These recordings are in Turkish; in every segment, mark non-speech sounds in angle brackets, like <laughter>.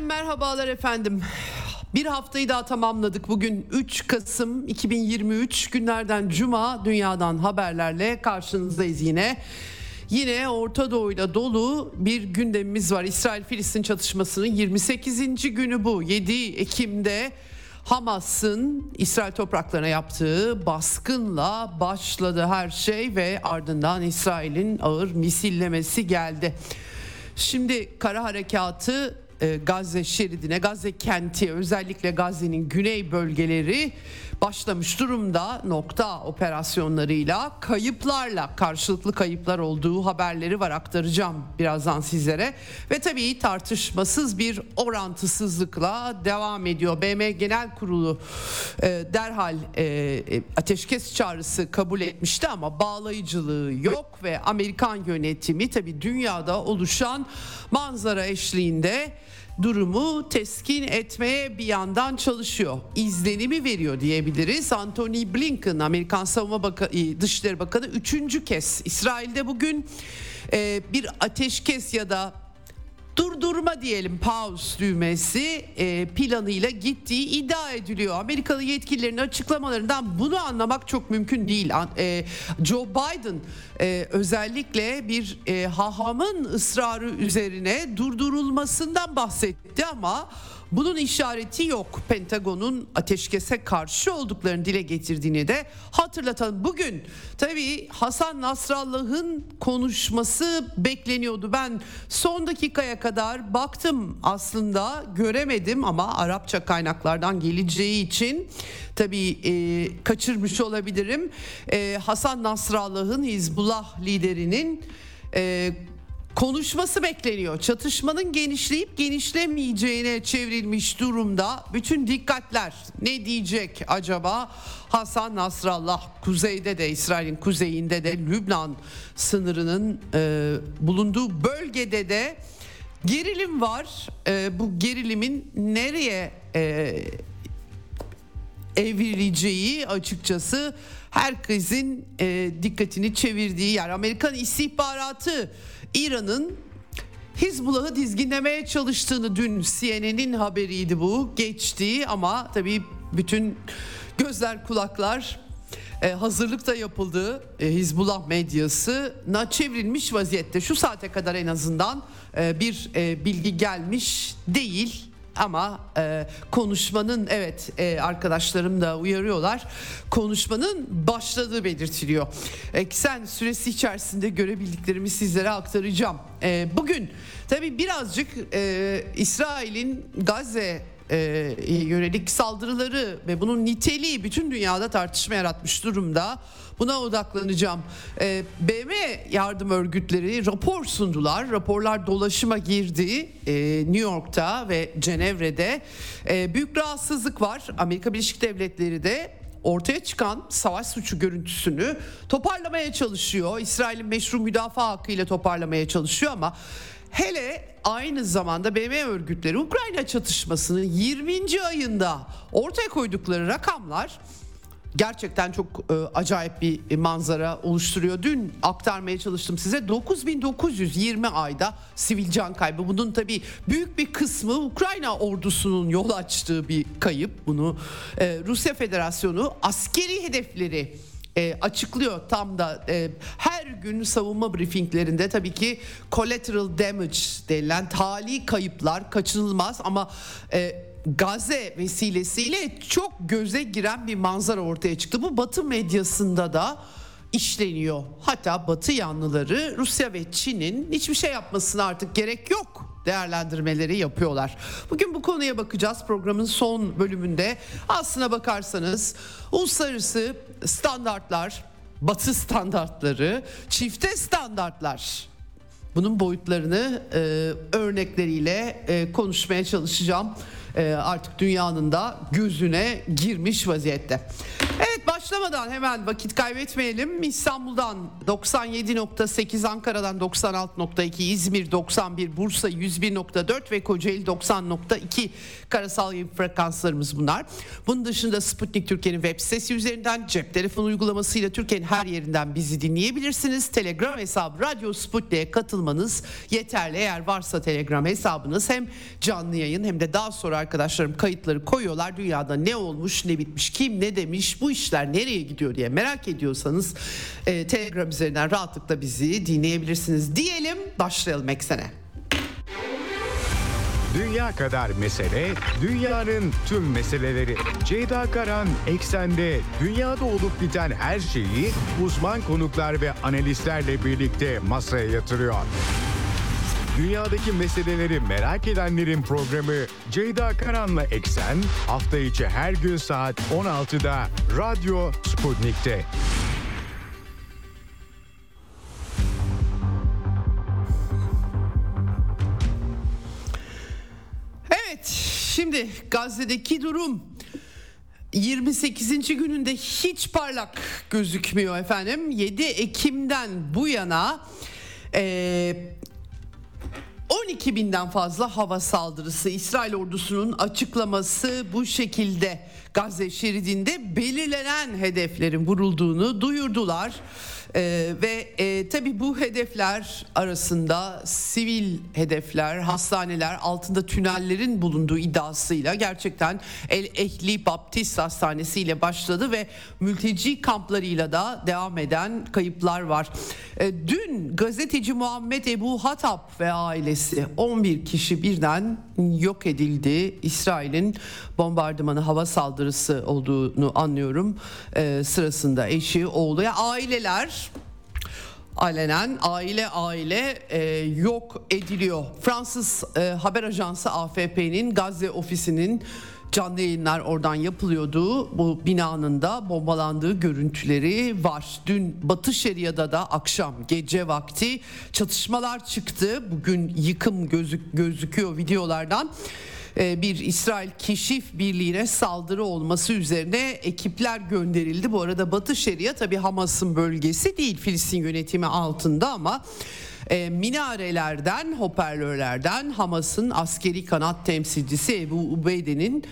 Eksenden merhabalar efendim. Bir haftayı daha tamamladık. Bugün 3 Kasım 2023 günlerden Cuma dünyadan haberlerle karşınızdayız yine. Yine Orta Doğu'yla dolu bir gündemimiz var. İsrail-Filistin çatışmasının 28. günü bu. 7 Ekim'de Hamas'ın İsrail topraklarına yaptığı baskınla başladı her şey ve ardından İsrail'in ağır misillemesi geldi. Şimdi kara harekatı e, Gazze şeridine, Gazze kenti özellikle Gazze'nin güney bölgeleri başlamış durumda nokta operasyonlarıyla kayıplarla karşılıklı kayıplar olduğu haberleri var aktaracağım birazdan sizlere ve tabii tartışmasız bir orantısızlıkla devam ediyor. BM Genel Kurulu e, derhal e, ateşkes çağrısı kabul etmişti ama bağlayıcılığı yok ve Amerikan yönetimi tabii dünyada oluşan manzara eşliğinde durumu teskin etmeye bir yandan çalışıyor. İzlenimi veriyor diyebiliriz. Anthony Blinken Amerikan Savunma Bakanı, Dışişleri Bakanı üçüncü kez İsrail'de bugün e, bir ateşkes ya da durdurma diyelim pause düğmesi e, planıyla gittiği iddia ediliyor. Amerikalı yetkililerin açıklamalarından bunu anlamak çok mümkün değil. E, Joe Biden e, özellikle bir e, hahamın ısrarı üzerine durdurulmasından bahsetti ama bunun işareti yok. Pentagon'un ateşkese karşı olduklarını dile getirdiğini de hatırlatalım. Bugün tabii Hasan Nasrallah'ın konuşması bekleniyordu. Ben son dakikaya kadar baktım aslında göremedim ama Arapça kaynaklardan geleceği için tabii e, kaçırmış olabilirim. E, Hasan Nasrallah'ın Hizbullah liderinin e, konuşması bekleniyor. Çatışmanın genişleyip genişlemeyeceğine çevrilmiş durumda. Bütün dikkatler ne diyecek acaba? Hasan Nasrallah kuzeyde de İsrail'in kuzeyinde de Lübnan sınırının e, bulunduğu bölgede de gerilim var. E, bu gerilimin nereye e, evrileceği açıkçası herkesin e, dikkatini çevirdiği yer. Amerikan istihbaratı İran'ın Hizbullah'ı dizginlemeye çalıştığını dün CNN'in haberiydi bu. Geçti ama tabii bütün gözler kulaklar e, hazırlık da yapıldı. E, Hizbullah medyasına çevrilmiş vaziyette. Şu saate kadar en azından e, bir e, bilgi gelmiş değil ama e, konuşmanın evet e, arkadaşlarım da uyarıyorlar konuşmanın başladığı belirtiliyor. Eksen süresi içerisinde görebildiklerimi sizlere aktaracağım. E, bugün tabi birazcık e, İsrail'in Gazze e, yönelik saldırıları ve bunun niteliği bütün dünyada tartışma yaratmış durumda. Buna odaklanacağım. E, BM yardım örgütleri rapor sundular. Raporlar dolaşıma girdi e, New York'ta ve Cenevre'de. E, büyük rahatsızlık var. Amerika Birleşik Devletleri de ortaya çıkan savaş suçu görüntüsünü toparlamaya çalışıyor. İsrail'in meşru müdafaa hakkıyla toparlamaya çalışıyor ama hele aynı zamanda BM örgütleri Ukrayna çatışmasının 20. ayında ortaya koydukları rakamlar gerçekten çok e, acayip bir manzara oluşturuyor. Dün aktarmaya çalıştım size 9920 ayda sivil can kaybı. Bunun tabii büyük bir kısmı Ukrayna ordusunun yol açtığı bir kayıp. Bunu e, Rusya Federasyonu askeri hedefleri e, açıklıyor tam da e, her gün savunma briefinglerinde tabii ki collateral damage denilen tali kayıplar kaçınılmaz ama e, Gazze vesilesiyle çok göze giren bir manzara ortaya çıktı. Bu Batı medyasında da işleniyor. Hatta Batı yanlıları Rusya ve Çin'in hiçbir şey yapmasına artık gerek yok değerlendirmeleri yapıyorlar. Bugün bu konuya bakacağız programın son bölümünde. Aslına bakarsanız uluslararası standartlar batı standartları, çifte standartlar. Bunun boyutlarını e, örnekleriyle e, konuşmaya çalışacağım. E, artık dünyanın da gözüne girmiş vaziyette. Başlamadan hemen vakit kaybetmeyelim. İstanbul'dan 97.8, Ankara'dan 96.2, İzmir 91, Bursa 101.4 ve Kocaeli 90.2 karasal yayın frekanslarımız bunlar. Bunun dışında Sputnik Türkiye'nin web sitesi üzerinden cep telefon uygulamasıyla Türkiye'nin her yerinden bizi dinleyebilirsiniz. Telegram hesabı Radyo Sputnik'e katılmanız yeterli. Eğer varsa Telegram hesabınız hem canlı yayın hem de daha sonra arkadaşlarım kayıtları koyuyorlar. Dünyada ne olmuş ne bitmiş kim ne demiş bu işler nereye gidiyor diye merak ediyorsanız e, Telegram üzerinden rahatlıkla bizi dinleyebilirsiniz diyelim başlayalım eksene. Dünya kadar mesele, dünyanın tüm meseleleri. Ceyda Karan Eksen'de dünyada olup biten her şeyi uzman konuklar ve analistlerle birlikte masaya yatırıyor. Dünyadaki meseleleri merak edenlerin programı Ceyda Karan'la Eksen hafta içi her gün saat 16'da Radyo Sputnik'te. Evet şimdi Gazze'deki durum 28. gününde hiç parlak gözükmüyor efendim. 7 Ekim'den bu yana e, 12 binden fazla hava saldırısı İsrail ordusunun açıklaması bu şekilde Gazze şeridinde belirlenen hedeflerin vurulduğunu duyurdular. Ee, ve e, tabii bu hedefler arasında sivil hedefler, hastaneler, altında tünellerin bulunduğu iddiasıyla gerçekten El Ehli Baptist Hastanesi ile başladı ve mülteci kamplarıyla da devam eden kayıplar var. E, dün gazeteci Muhammed Ebu Hatap ve ailesi 11 kişi birden yok edildi. İsrail'in bombardımanı hava saldırısı olduğunu anlıyorum. E, sırasında eşi, oğlu ya aileler alenen aile aile e, yok ediliyor. Fransız e, haber ajansı AFP'nin Gazze ofisinin canlı yayınlar oradan yapılıyordu. Bu binanın da bombalandığı görüntüleri var. Dün Batı Şeria'da da akşam gece vakti çatışmalar çıktı. Bugün yıkım gözük, gözüküyor videolardan bir İsrail keşif birliğine saldırı olması üzerine ekipler gönderildi. Bu arada Batı Şeria tabi Hamas'ın bölgesi değil Filistin yönetimi altında ama e, minarelerden, hoparlörlerden Hamas'ın askeri kanat temsilcisi Ebu Ubeyde'nin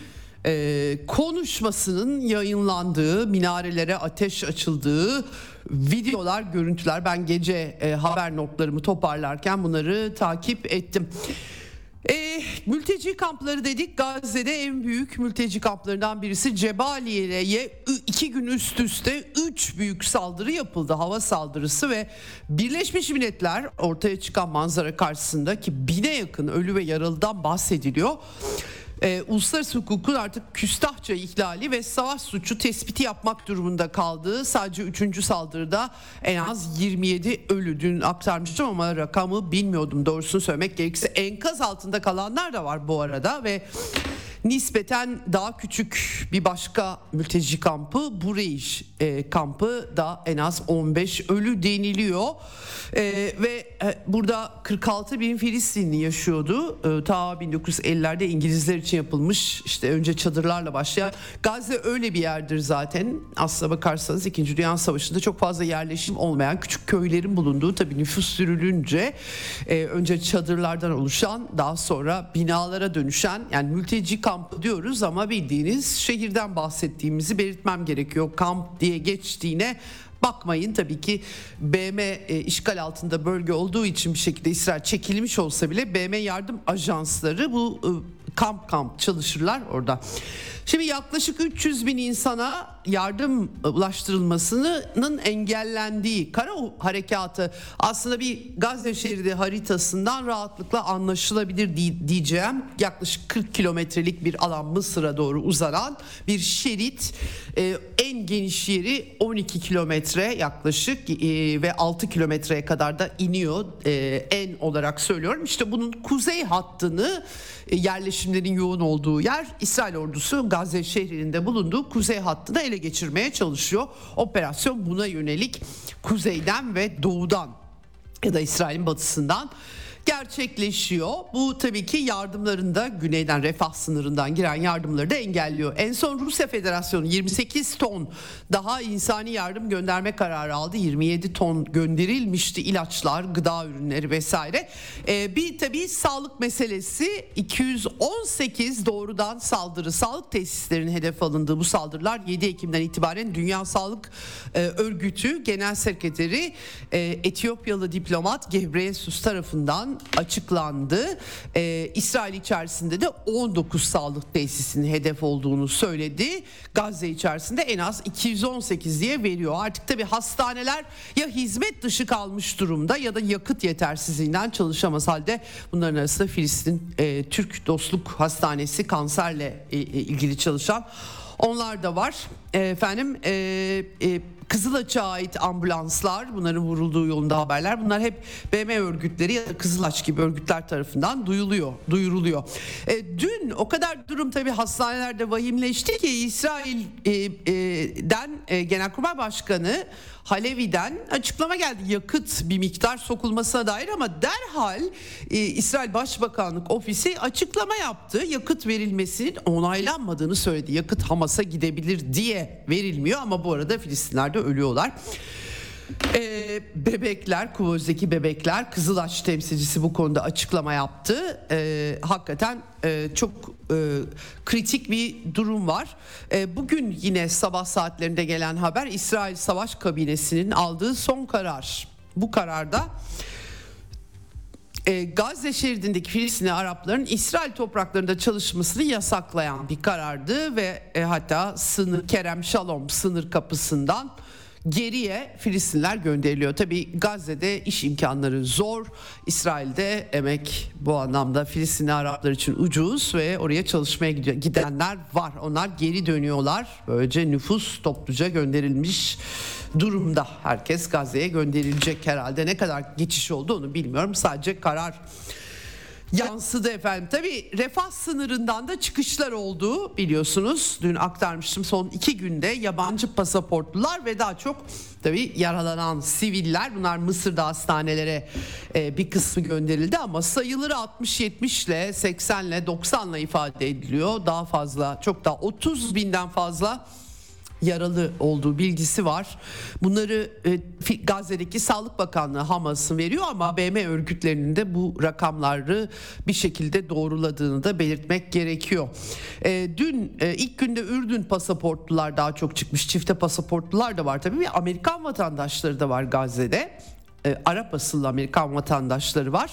e, konuşmasının yayınlandığı, minarelere ateş açıldığı videolar, görüntüler. Ben gece e, haber notlarımı toparlarken bunları takip ettim. E, mülteci kampları dedik. Gazze'de en büyük mülteci kamplarından birisi Cebaliye'ye iki gün üst üste üç büyük saldırı yapıldı. Hava saldırısı ve Birleşmiş Milletler ortaya çıkan manzara karşısında ki bine yakın ölü ve yaralıdan bahsediliyor e, uluslararası hukukun artık küstahça ihlali ve savaş suçu tespiti yapmak durumunda kaldığı sadece 3. saldırıda en az 27 ölü dün aktarmıştım ama rakamı bilmiyordum doğrusunu söylemek gerekirse enkaz altında kalanlar da var bu arada ve nispeten daha küçük bir başka mülteci kampı Bureiş e, kampı da en az 15 ölü deniliyor. E, ve e, burada 46 bin Filistinli yaşıyordu. E, ta 1950'lerde İngilizler için yapılmış işte önce çadırlarla başlayan. Gazze öyle bir yerdir zaten. Aslına bakarsanız 2. Dünya Savaşı'nda çok fazla yerleşim olmayan küçük köylerin bulunduğu tabi nüfus sürülünce e, önce çadırlardan oluşan daha sonra binalara dönüşen yani mülteci kampı diyoruz ama bildiğiniz şehirden bahsettiğimizi belirtmem gerekiyor. Kamp diye geçtiğine Bakmayın tabii ki BM e, işgal altında bölge olduğu için bir şekilde İsrail çekilmiş olsa bile BM yardım ajansları bu e, kamp kamp çalışırlar orada. Şimdi yaklaşık 300 bin insana yardım ulaştırılmasının engellendiği kara harekatı aslında bir Gazze şeridi haritasından rahatlıkla anlaşılabilir diyeceğim. Yaklaşık 40 kilometrelik bir alan Mısır'a doğru uzanan bir şerit. Ee, en geniş yeri 12 kilometre yaklaşık e, ve 6 kilometreye kadar da iniyor. E, en olarak söylüyorum. İşte bunun kuzey hattını e, yerleşim biçimlerin yoğun olduğu yer İsrail ordusu Gazze şehrinde bulunduğu kuzey hattını ele geçirmeye çalışıyor. Operasyon buna yönelik kuzeyden ve doğudan ya da İsrail'in batısından gerçekleşiyor. Bu tabii ki yardımlarında güneyden refah sınırından giren yardımları da engelliyor. En son Rusya Federasyonu 28 ton daha insani yardım gönderme kararı aldı. 27 ton gönderilmişti ilaçlar, gıda ürünleri vesaire. Ee, bir tabii sağlık meselesi 218 doğrudan saldırı sağlık tesislerinin hedef alındığı bu saldırılar 7 Ekim'den itibaren Dünya Sağlık e, Örgütü Genel Sekreteri e, Etiyopyalı diplomat Gebreyesus tarafından açıklandı. Ee, İsrail içerisinde de 19 sağlık tesisinin hedef olduğunu söyledi. Gazze içerisinde en az 218 diye veriyor. Artık tabi hastaneler ya hizmet dışı kalmış durumda ya da yakıt yetersizliğinden çalışamaz halde. Bunların arasında Filistin e, Türk Dostluk Hastanesi kanserle e, e, ilgili çalışan onlar da var. E, efendim e, e, Kızılaç'a ait ambulanslar bunların vurulduğu yolunda haberler bunlar hep BM örgütleri ya da Kızılaç gibi örgütler tarafından duyuluyor, duyuruluyor. E, dün o kadar durum tabii hastanelerde vahimleşti ki İsrail'den e, e, Genelkurmay Başkanı Halevi'den açıklama geldi. Yakıt bir miktar sokulmasına dair ama derhal e, İsrail Başbakanlık Ofisi açıklama yaptı. Yakıt verilmesinin onaylanmadığını söyledi. Yakıt Hamas'a gidebilir diye verilmiyor ama bu arada Filistinler ölüyorlar. Ee, bebekler, Kuvöz'deki bebekler, Kızılaç temsilcisi bu konuda açıklama yaptı. Ee, hakikaten e, çok e, kritik bir durum var. E, bugün yine sabah saatlerinde gelen haber İsrail Savaş Kabinesi'nin aldığı son karar. Bu kararda e, Gazze şeridindeki Filistinli Arapların İsrail topraklarında çalışmasını yasaklayan bir karardı ve e, hatta sınır Kerem Shalom sınır kapısından geriye Filistinler gönderiliyor. Tabi Gazze'de iş imkanları zor. İsrail'de emek bu anlamda Filistinli Araplar için ucuz ve oraya çalışmaya gidenler var. Onlar geri dönüyorlar. Böylece nüfus topluca gönderilmiş durumda. Herkes Gazze'ye gönderilecek herhalde. Ne kadar geçiş oldu onu bilmiyorum. Sadece karar yansıdı efendim. Tabi refah sınırından da çıkışlar oldu biliyorsunuz. Dün aktarmıştım son iki günde yabancı pasaportlular ve daha çok tabi yaralanan siviller. Bunlar Mısır'da hastanelere e, bir kısmı gönderildi ama sayıları 60-70 ile 80 ile 90 ile ifade ediliyor. Daha fazla çok daha 30 binden fazla yaralı olduğu bilgisi var. Bunları e, Gazze'deki Sağlık Bakanlığı Hamas'ın veriyor ama BM örgütlerinin de bu rakamları bir şekilde doğruladığını da belirtmek gerekiyor. E, dün e, ilk günde Ürdün pasaportlular daha çok çıkmış. Çifte pasaportlular da var tabii Amerikan vatandaşları da var Gazze'de. E, Arap asıllı Amerikan vatandaşları var.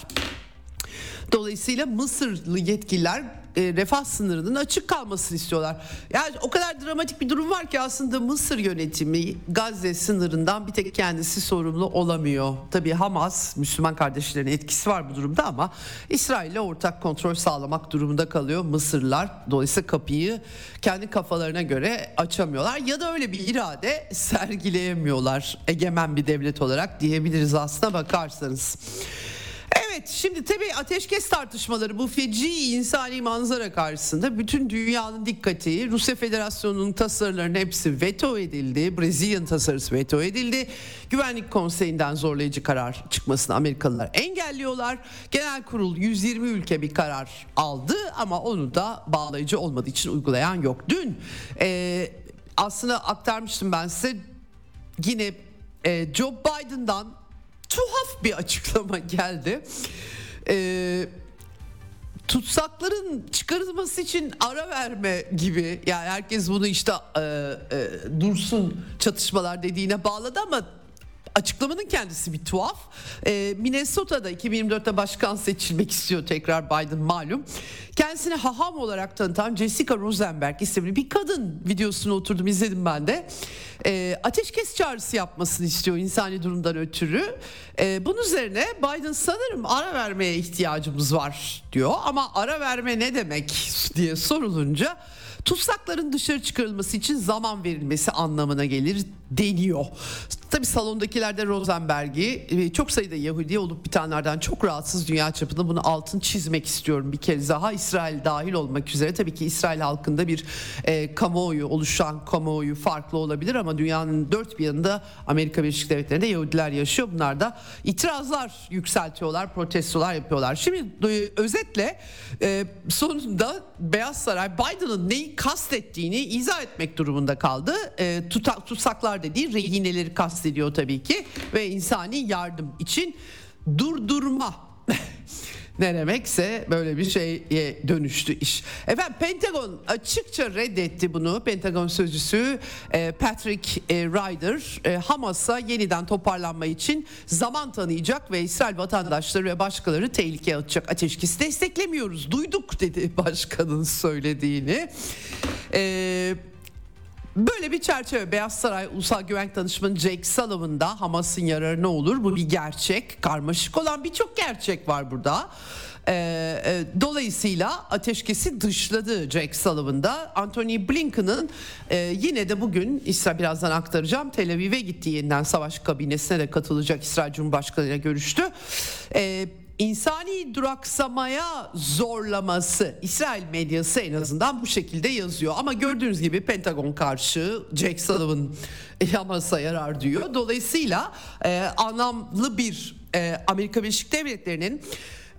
Dolayısıyla Mısırlı yetkililer e, refah sınırının açık kalmasını istiyorlar. Yani o kadar dramatik bir durum var ki aslında Mısır yönetimi Gazze sınırından bir tek kendisi sorumlu olamıyor. Tabii Hamas Müslüman kardeşlerin etkisi var bu durumda ama İsrail'le ortak kontrol sağlamak durumunda kalıyor Mısırlılar. Dolayısıyla kapıyı kendi kafalarına göre açamıyorlar ya da öyle bir irade sergileyemiyorlar egemen bir devlet olarak diyebiliriz aslına bakarsanız. Evet şimdi tabii ateşkes tartışmaları bu feci insani manzara karşısında bütün dünyanın dikkati Rusya Federasyonu'nun tasarılarının hepsi veto edildi. Brezilya'nın tasarısı veto edildi. Güvenlik Konseyi'nden zorlayıcı karar çıkmasını Amerikalılar engelliyorlar. Genel Kurul 120 ülke bir karar aldı ama onu da bağlayıcı olmadığı için uygulayan yok. Dün e, aslında aktarmıştım ben size yine e, Joe Biden'dan tuhaf bir açıklama geldi. Ee, tutsakların çıkarılması için ara verme gibi yani herkes bunu işte e, e, dursun çatışmalar dediğine bağladı ama açıklamanın kendisi bir tuhaf. Ee, Minnesota'da 2024'te başkan seçilmek istiyor tekrar Biden malum. Kendisini haham olarak tanıtan Jessica Rosenberg isimli bir kadın videosunu oturdum izledim ben de. Ee, ateşkes çağrısı yapmasını istiyor insani durumdan ötürü. Ee, bunun üzerine Biden sanırım ara vermeye ihtiyacımız var diyor. Ama ara verme ne demek diye sorulunca tutsakların dışarı çıkarılması için zaman verilmesi anlamına gelir deniyor. Tabi salondakiler de Rosenberg'i e, çok sayıda Yahudi olup bitenlerden çok rahatsız dünya çapında bunu altın çizmek istiyorum bir kez daha. İsrail dahil olmak üzere tabii ki İsrail halkında bir e, kamuoyu oluşan kamuoyu farklı olabilir ama dünyanın dört bir yanında Amerika Birleşik Devletleri'nde Yahudiler yaşıyor. Bunlar da itirazlar yükseltiyorlar, protestolar yapıyorlar. Şimdi özetle e, sonunda Beyaz Saray Biden'ın neyi kastettiğini izah etmek durumunda kaldı. E, tuta, tutsaklar dediği rehineleri kastediyor tabii ki ve insani yardım için durdurma <laughs> ne demekse böyle bir şeye dönüştü iş. Efendim Pentagon açıkça reddetti bunu. Pentagon sözcüsü e, Patrick e, Ryder e, Hamas'a yeniden toparlanma için zaman tanıyacak ve İsrail vatandaşları ve başkaları tehlikeye atacak ateşkesi desteklemiyoruz. Duyduk dedi başkanın söylediğini. Eee Böyle bir çerçeve Beyaz Saray Ulusal Güvenlik Danışmanı Jake Sullivan Hamas'ın yararı ne olur? Bu bir gerçek. Karmaşık olan birçok gerçek var burada. Ee, e, dolayısıyla ateşkesi dışladı Jake Sullivan'da. Anthony Blinken'ın e, yine de bugün İsrail birazdan aktaracağım Tel Aviv'e gitti yeniden savaş kabinesine de katılacak İsrail Cumhurbaşkanı ile görüştü. E, insani duraksamaya zorlaması İsrail medyası en azından bu şekilde yazıyor. Ama gördüğünüz gibi Pentagon karşı Jake Sullivan Hamas'a yarar diyor. Dolayısıyla e, anlamlı bir e, Amerika Birleşik Devletleri'nin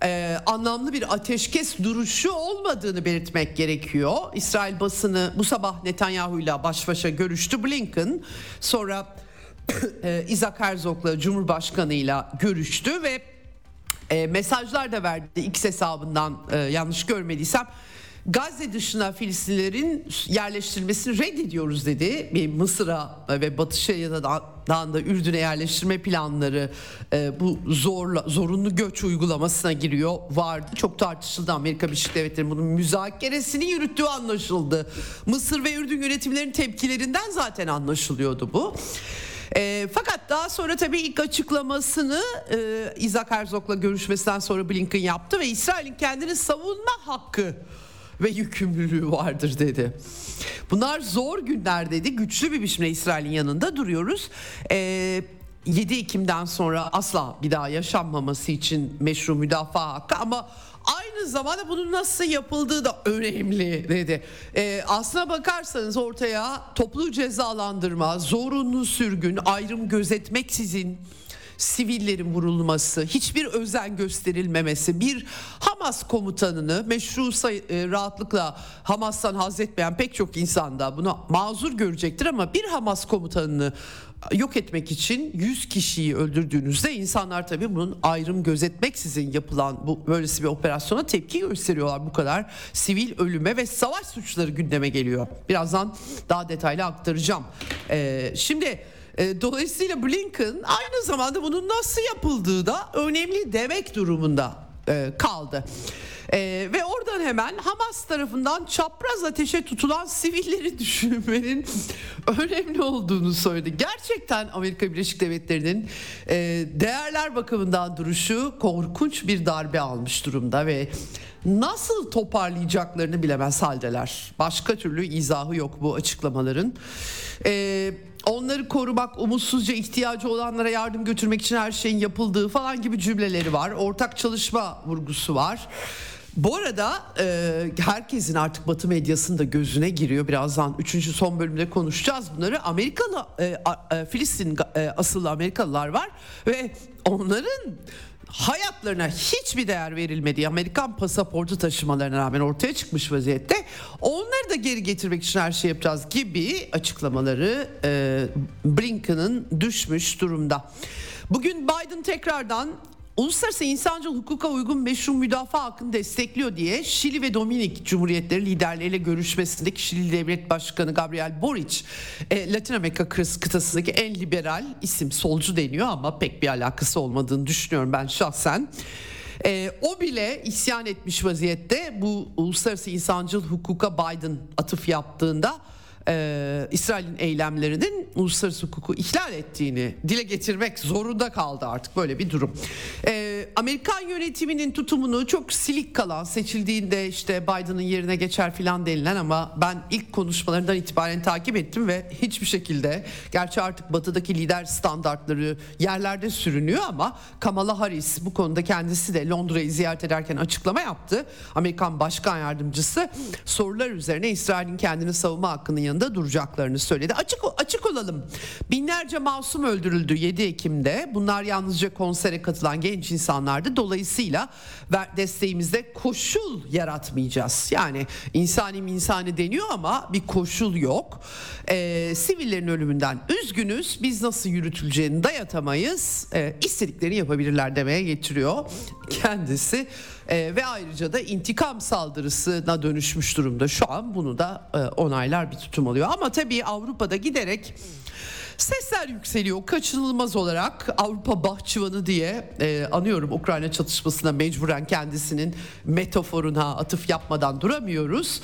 e, anlamlı bir ateşkes duruşu olmadığını belirtmek gerekiyor. İsrail basını bu sabah Netanyahu ile baş başa görüştü Blinken. Sonra <clears throat> e, Isaac Herzog'la Cumhurbaşkanı ile görüştü ve e, mesajlar da verdi X hesabından e, yanlış görmediysem. Gazze dışına Filistinlerin yerleştirilmesini reddediyoruz dedi. Mısır'a ve Batı Şeria'dan da Ürdün'e yerleştirme planları e, bu zorla, zorunlu göç uygulamasına giriyor vardı. Çok tartışıldı Amerika Birleşik Devletleri bunun müzakeresini yürüttüğü anlaşıldı. Mısır ve Ürdün yönetimlerin tepkilerinden zaten anlaşılıyordu bu. E, fakat daha sonra tabii ilk açıklamasını e, Isaac Herzog'la görüşmesinden sonra Blinken yaptı ve İsrail'in kendini savunma hakkı ve yükümlülüğü vardır dedi. Bunlar zor günler dedi. Güçlü bir biçimde İsrail'in yanında duruyoruz. Ee, 7 Ekim'den sonra asla bir daha yaşanmaması için meşru müdafaa hakkı ama aynı zamanda bunun nasıl yapıldığı da önemli dedi. Ee, aslına bakarsanız ortaya toplu cezalandırma, zorunlu sürgün, ayrım gözetmeksizin sivillerin vurulması, hiçbir özen gösterilmemesi, bir Hamas komutanını meşru say- e, rahatlıkla Hamas'tan haz etmeyen pek çok insan da buna mazur görecektir ama bir Hamas komutanını yok etmek için 100 kişiyi öldürdüğünüzde insanlar tabii bunun ayrım gözetmeksizin yapılan bu böylesi bir operasyona tepki gösteriyorlar. Bu kadar sivil ölüme ve savaş suçları gündeme geliyor. Birazdan daha detaylı aktaracağım. Ee, şimdi e, dolayısıyla Blinken aynı zamanda bunun nasıl yapıldığı da önemli demek durumunda e, kaldı. Ee, ve oradan hemen Hamas tarafından çapraz ateşe tutulan sivilleri <laughs> düşünmenin önemli olduğunu söyledi. Gerçekten Amerika Birleşik Devletleri'nin e, değerler bakımından duruşu korkunç bir darbe almış durumda ve nasıl toparlayacaklarını bilemez haldeler. Başka türlü izahı yok bu açıklamaların. Ee, onları korumak, umutsuzca ihtiyacı olanlara yardım götürmek için her şeyin yapıldığı falan gibi cümleleri var. Ortak çalışma vurgusu var. Bu arada e, herkesin artık Batı medyasında gözüne giriyor. Birazdan 3. son bölümde konuşacağız bunları. Amerikalı, e, e, Filistin e, asıllı Amerikalılar var ve onların hayatlarına hiçbir değer verilmediği Amerikan pasaportu taşımalarına rağmen ortaya çıkmış vaziyette onları da geri getirmek için her şey yapacağız gibi açıklamaları e, Blinken'ın düşmüş durumda. Bugün Biden tekrardan uluslararası insancıl hukuka uygun meşru müdafaa hakkını destekliyor diye Şili ve Dominik Cumhuriyetleri liderleriyle görüşmesindeki Şili Devlet Başkanı Gabriel Boric e, Latin Amerika kıtasındaki en liberal isim solcu deniyor ama pek bir alakası olmadığını düşünüyorum ben şahsen. E, o bile isyan etmiş vaziyette bu uluslararası insancıl hukuka Biden atıf yaptığında e, İsrail'in eylemlerinin uluslararası hukuku ihlal ettiğini dile getirmek zorunda kaldı artık böyle bir durum. E, Amerikan yönetiminin tutumunu çok silik kalan seçildiğinde işte Biden'ın yerine geçer filan denilen ama ben ilk konuşmalarından itibaren takip ettim ve hiçbir şekilde gerçi artık batıdaki lider standartları yerlerde sürünüyor ama Kamala Harris bu konuda kendisi de Londra'yı ziyaret ederken açıklama yaptı. Amerikan Başkan Yardımcısı sorular üzerine İsrail'in kendini savunma hakkının yanında duracaklarını söyledi. Açık açık olalım. Binlerce masum öldürüldü 7 Ekim'de. Bunlar yalnızca konsere katılan genç insanlardı. Dolayısıyla desteğimizde koşul yaratmayacağız. Yani insani insani deniyor ama bir koşul yok. Ee, sivillerin ölümünden üzgünüz. Biz nasıl yürütüleceğini dayatamayız. Ee, istediklerini yapabilirler demeye getiriyor kendisi. Ee, ve ayrıca da intikam saldırısına dönüşmüş durumda şu an. Bunu da e, onaylar bir tutum oluyor. Ama tabii Avrupa'da giderek Sesler yükseliyor kaçınılmaz olarak Avrupa bahçıvanı diye e, anıyorum Ukrayna çatışmasına mecburen kendisinin metaforuna atıf yapmadan duramıyoruz.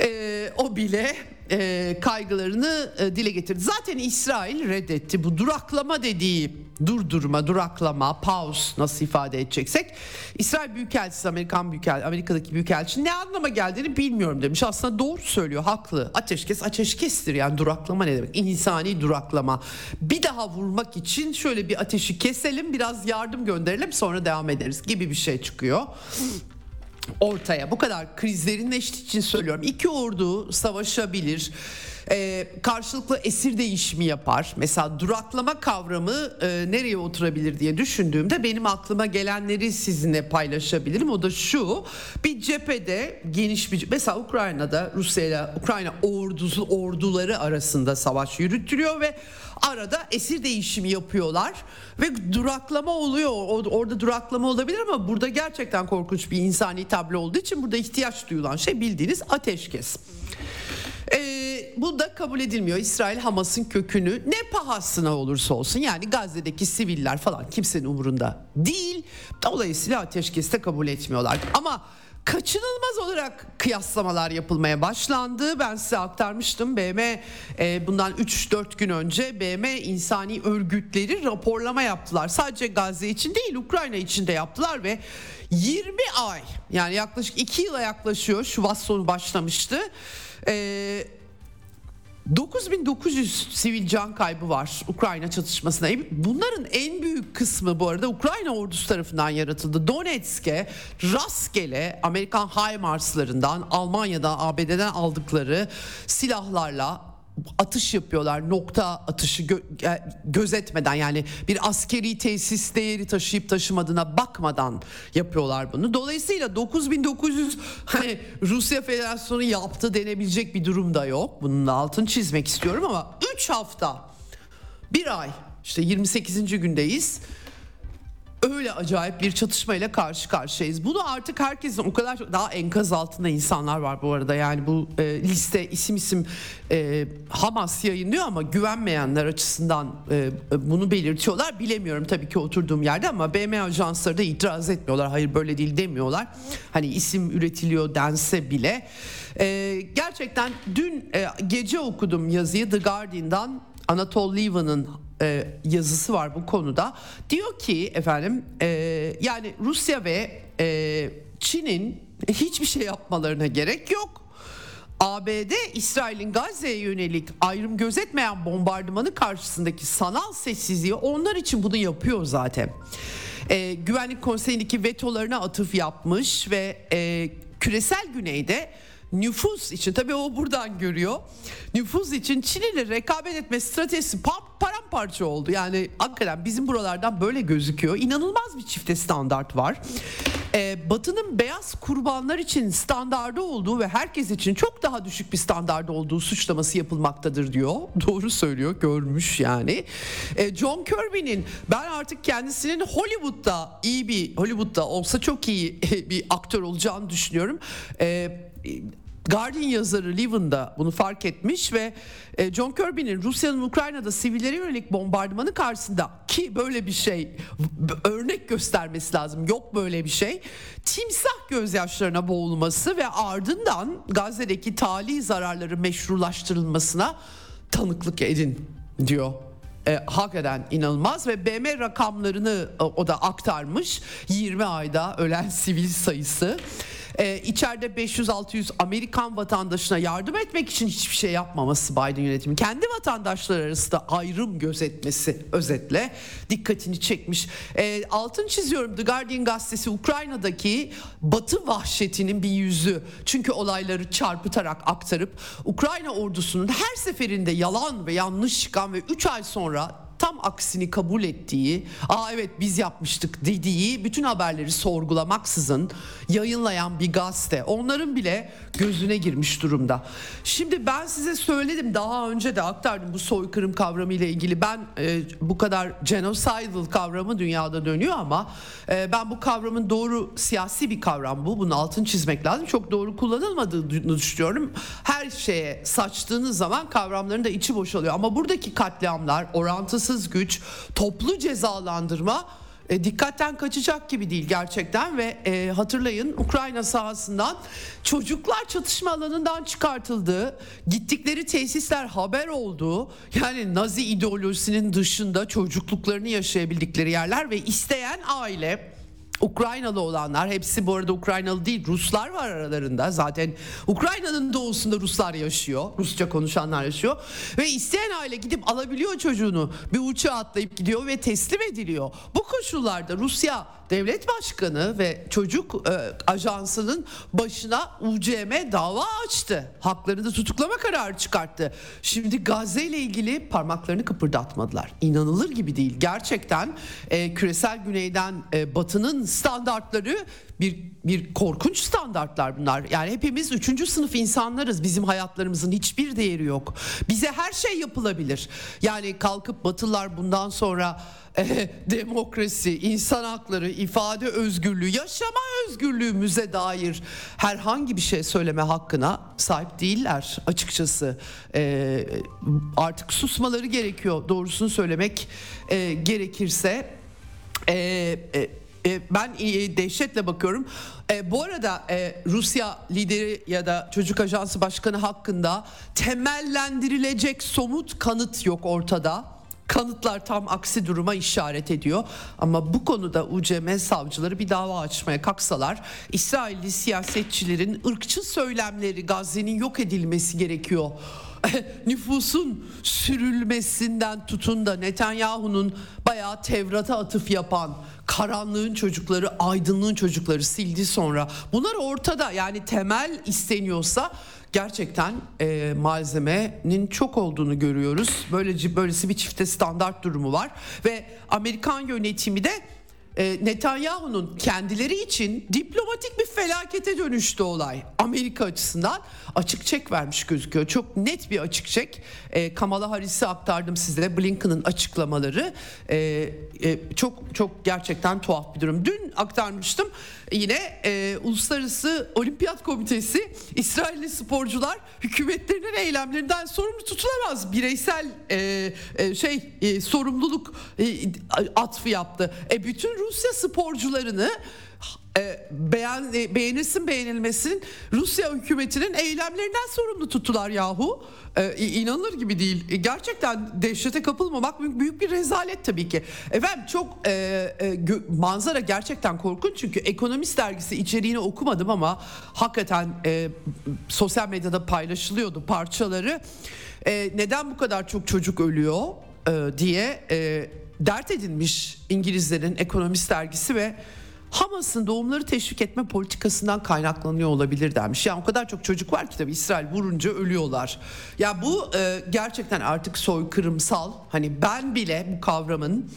E, o bile e, kaygılarını e, dile getirdi. Zaten İsrail reddetti bu duraklama dediği durdurma, duraklama, pause nasıl ifade edeceksek. İsrail Büyükelçisi Amerikan Büyükel Amerika'daki Büyükelçi ne anlama geldiğini bilmiyorum demiş. Aslında doğru söylüyor, haklı. Ateşkes ateşkestir yani duraklama ne demek? İnsani duraklama. Bir daha vurmak için şöyle bir ateşi keselim, biraz yardım gönderelim sonra devam ederiz gibi bir şey çıkıyor ortaya. Bu kadar krizlerin eşit için söylüyorum. İki ordu savaşabilir. Ee, karşılıklı esir değişimi yapar. Mesela duraklama kavramı e, nereye oturabilir diye düşündüğümde benim aklıma gelenleri sizinle paylaşabilirim. O da şu bir cephede geniş bir mesela Ukrayna'da Rusya ile Ukrayna ordusu orduları arasında savaş yürütülüyor ve arada esir değişimi yapıyorlar ve duraklama oluyor. Orada duraklama olabilir ama burada gerçekten korkunç bir insani tablo olduğu için burada ihtiyaç duyulan şey bildiğiniz ateşkes. Ee, bu da kabul edilmiyor. İsrail Hamas'ın kökünü ne pahasına olursa olsun yani Gazze'deki siviller falan kimsenin umurunda değil. Dolayısıyla ateşkesi de kabul etmiyorlar. Ama kaçınılmaz olarak kıyaslamalar yapılmaya başlandı. Ben size aktarmıştım. BM e, bundan 3-4 gün önce BM insani örgütleri raporlama yaptılar. Sadece Gazze için değil Ukrayna için de yaptılar ve 20 ay yani yaklaşık 2 yıla yaklaşıyor. Şubat sonu başlamıştı. Eee 9900 sivil can kaybı var Ukrayna çatışmasında. Bunların en büyük kısmı bu arada Ukrayna ordusu tarafından yaratıldı. Donetsk'e rastgele Amerikan HIMARS'larından Almanya'dan ABD'den aldıkları silahlarla atış yapıyorlar nokta atışı gö- gözetmeden yani bir askeri tesis değeri taşıyıp taşımadığına bakmadan yapıyorlar bunu. Dolayısıyla 9900 hani Rusya Federasyonu yaptı denebilecek bir durum da yok. Bunun altını çizmek istiyorum ama 3 hafta bir ay işte 28. gündeyiz öyle acayip bir çatışmayla karşı karşıyayız. Bunu artık herkesin o kadar daha enkaz altında insanlar var bu arada. Yani bu e, liste isim isim e, Hamas yayınlıyor ama güvenmeyenler açısından e, bunu belirtiyorlar. Bilemiyorum tabii ki oturduğum yerde ama BM ajansları da itiraz etmiyorlar. Hayır böyle değil demiyorlar. Hani isim üretiliyor dense bile. E, gerçekten dün e, gece okudum yazıyı The Guardian'dan Anatol Lieven'ın e, yazısı var bu konuda. Diyor ki efendim e, yani Rusya ve e, Çin'in hiçbir şey yapmalarına gerek yok. ABD İsrail'in Gazze'ye yönelik ayrım gözetmeyen bombardımanı karşısındaki sanal sessizliği onlar için bunu yapıyor zaten. E, Güvenlik Konseyi'ndeki vetolarına atıf yapmış ve e, küresel güneyde nüfus için tabii o buradan görüyor. Nüfus için Çin ile rekabet etme stratejisi paramparça oldu. Yani hakikaten bizim buralardan böyle gözüküyor. İnanılmaz bir çifte standart var. Ee, Batı'nın beyaz kurbanlar için standardı olduğu ve herkes için çok daha düşük bir standardı olduğu suçlaması yapılmaktadır diyor. Doğru söylüyor görmüş yani. Ee, John Kirby'nin ben artık kendisinin Hollywood'da iyi bir Hollywood'da olsa çok iyi <laughs> bir aktör olacağını düşünüyorum. Ee, Guardian yazarı Levin da bunu fark etmiş ve e, John Kirby'nin Rusya'nın Ukrayna'da sivillere yönelik bombardımanı karşısında ki böyle bir şey örnek göstermesi lazım yok böyle bir şey timsah gözyaşlarına boğulması ve ardından Gazze'deki tali zararları meşrulaştırılmasına tanıklık edin diyor. E, hakikaten inanılmaz ve BM rakamlarını e, o da aktarmış. 20 ayda ölen sivil sayısı e, içeride 500-600 Amerikan vatandaşına yardım etmek için hiçbir şey yapmaması Biden yönetimi. Kendi vatandaşlar arasında ayrım gözetmesi özetle dikkatini çekmiş. E, altın çiziyorum The Guardian gazetesi Ukrayna'daki batı vahşetinin bir yüzü. Çünkü olayları çarpıtarak aktarıp Ukrayna ordusunun her seferinde yalan ve yanlış çıkan ve 3 ay sonra tam aksini kabul ettiği, aa evet biz yapmıştık dediği bütün haberleri sorgulamaksızın yayınlayan bir gazete. Onların bile gözüne girmiş durumda. Şimdi ben size söyledim daha önce de aktardım bu soykırım kavramı ile ilgili. Ben e, bu kadar genocidal kavramı dünyada dönüyor ama e, ben bu kavramın doğru siyasi bir kavram bu. Bunun altını çizmek lazım. Çok doğru kullanılmadığını düşünüyorum. Her şeye saçtığınız zaman kavramların da içi boşalıyor. Ama buradaki katliamlar orantısız silahsız güç, toplu cezalandırma e, dikkatten kaçacak gibi değil gerçekten ve e, hatırlayın Ukrayna sahasından çocuklar çatışma alanından çıkartıldı. Gittikleri tesisler haber oldu. Yani Nazi ideolojisinin dışında çocukluklarını yaşayabildikleri yerler ve isteyen aile Ukraynalı olanlar hepsi bu arada Ukraynalı değil Ruslar var aralarında. Zaten Ukrayna'nın doğusunda Ruslar yaşıyor Rusça konuşanlar yaşıyor. Ve isteyen aile gidip alabiliyor çocuğunu. Bir uçağa atlayıp gidiyor ve teslim ediliyor. Bu koşullarda Rusya devlet başkanı ve çocuk e, ajansının başına UCM dava açtı. Haklarını tutuklama kararı çıkarttı. Şimdi Gazze ile ilgili parmaklarını kıpırdatmadılar. İnanılır gibi değil. Gerçekten e, küresel güneyden e, batının standartları bir bir korkunç standartlar bunlar. Yani hepimiz üçüncü sınıf insanlarız. Bizim hayatlarımızın hiçbir değeri yok. Bize her şey yapılabilir. Yani kalkıp Batılılar bundan sonra e, demokrasi, insan hakları, ifade özgürlüğü, yaşama özgürlüğümüze dair herhangi bir şey söyleme hakkına sahip değiller açıkçası. E, artık susmaları gerekiyor doğrusunu söylemek e, gerekirse. E, e, e, ben e, dehşetle bakıyorum. E, bu arada Rusya lideri ya da çocuk ajansı başkanı hakkında temellendirilecek somut kanıt yok ortada. Kanıtlar tam aksi duruma işaret ediyor. Ama bu konuda UCM savcıları bir dava açmaya kalksalar İsrailli siyasetçilerin ırkçı söylemleri Gazze'nin yok edilmesi gerekiyor <laughs> nüfusun sürülmesinden tutun da Netanyahu'nun bayağı Tevrat'a atıf yapan karanlığın çocukları aydınlığın çocukları sildi sonra bunlar ortada yani temel isteniyorsa gerçekten e, malzemenin çok olduğunu görüyoruz. Böylece böylesi bir çifte standart durumu var ve Amerikan yönetimi de e, Netanyahu'nun kendileri için diplomatik bir felakete dönüştü olay. Amerika açısından açık çek vermiş gözüküyor. Çok net bir açık çek. E, Kamala Harris'i aktardım size Blinken'ın açıklamaları. E, e, çok çok gerçekten tuhaf bir durum. Dün aktarmıştım yine e, Uluslararası Olimpiyat Komitesi İsrailli sporcular hükümetlerinin eylemlerinden sorumlu tutulamaz. Bireysel e, e, şey e, sorumluluk e, atfı yaptı. E, bütün Rusya sporcularını e, beğen, e, beğenilsin beğenilmesin Rusya hükümetinin eylemlerinden sorumlu tuttular yahu. E, inanılır gibi değil. Gerçekten dehşete kapılmamak büyük, büyük bir rezalet tabii ki. Efendim çok manzara gerçekten korkunç çünkü Ekonomist dergisi içeriğini okumadım ama hakikaten sosyal medyada paylaşılıyordu parçaları. Neden bu kadar çok çocuk ölüyor diye dert edinmiş İngilizlerin Ekonomist dergisi ve Hamas'ın doğumları teşvik etme politikasından kaynaklanıyor olabilir demiş. Yani o kadar çok çocuk var ki tabii İsrail vurunca ölüyorlar. Ya bu e, gerçekten artık soykırımsal. Hani ben bile bu kavramın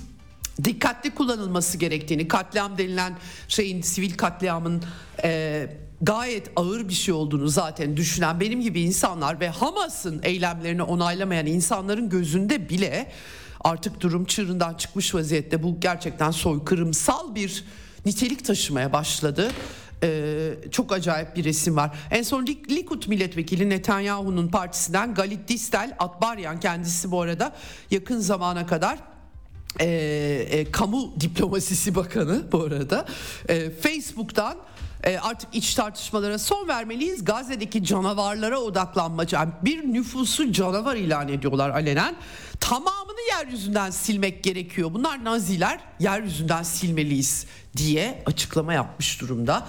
dikkatli kullanılması gerektiğini, katliam denilen şeyin sivil katliamın e, gayet ağır bir şey olduğunu zaten düşünen benim gibi insanlar ve Hamas'ın eylemlerini onaylamayan insanların gözünde bile artık durum çığırından çıkmış vaziyette. Bu gerçekten soykırımsal bir nitelik taşımaya başladı. Ee, çok acayip bir resim var. En son Likud milletvekili Netanyahu'nun partisinden Galit Distel Atbaryan kendisi bu arada yakın zamana kadar e, e, kamu diplomasisi bakanı bu arada e, Facebook'tan e, artık iç tartışmalara son vermeliyiz. Gazze'deki canavarlara odaklanmaca yani bir nüfusu canavar ilan ediyorlar alenen. Tamamını yeryüzünden silmek gerekiyor. Bunlar Naziler yeryüzünden silmeliyiz diye açıklama yapmış durumda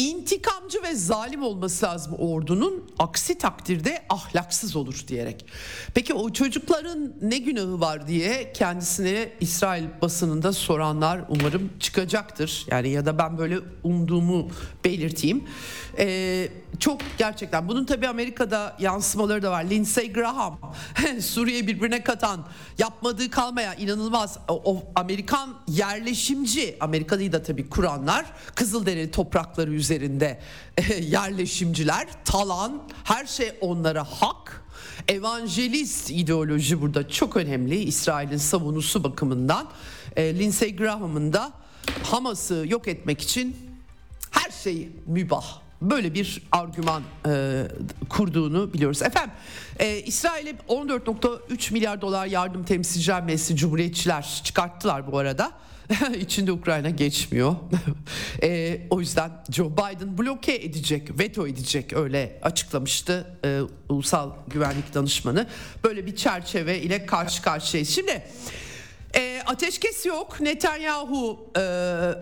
intikamcı ve zalim olması lazım ordunun aksi takdirde ahlaksız olur diyerek. Peki o çocukların ne günahı var diye kendisine İsrail basınında soranlar umarım çıkacaktır. Yani ya da ben böyle umduğumu belirteyim. Ee, çok gerçekten bunun tabi Amerika'da yansımaları da var. Lindsey Graham <laughs> Suriye birbirine katan yapmadığı kalmaya inanılmaz o, o Amerikan yerleşimci Amerika'yı da tabi kuranlar Kızılderili toprakları üzerinde <laughs> yerleşimciler talan her şey onlara hak evangelist ideoloji burada çok önemli İsrail'in savunusu bakımından e, Lindsey Graham'ın da Hamas'ı yok etmek için her şey mübah böyle bir argüman e, kurduğunu biliyoruz. Efendim e, İsrail'e 14.3 milyar dolar yardım temsilciler meclisi cumhuriyetçiler çıkarttılar bu arada. <laughs> İçinde Ukrayna geçmiyor. <laughs> e, o yüzden Joe Biden bloke edecek, veto edecek öyle açıklamıştı e, Ulusal Güvenlik Danışmanı. Böyle bir çerçeve ile karşı karşıyayız. Şimdi e, ateşkes yok. Netanyahu e,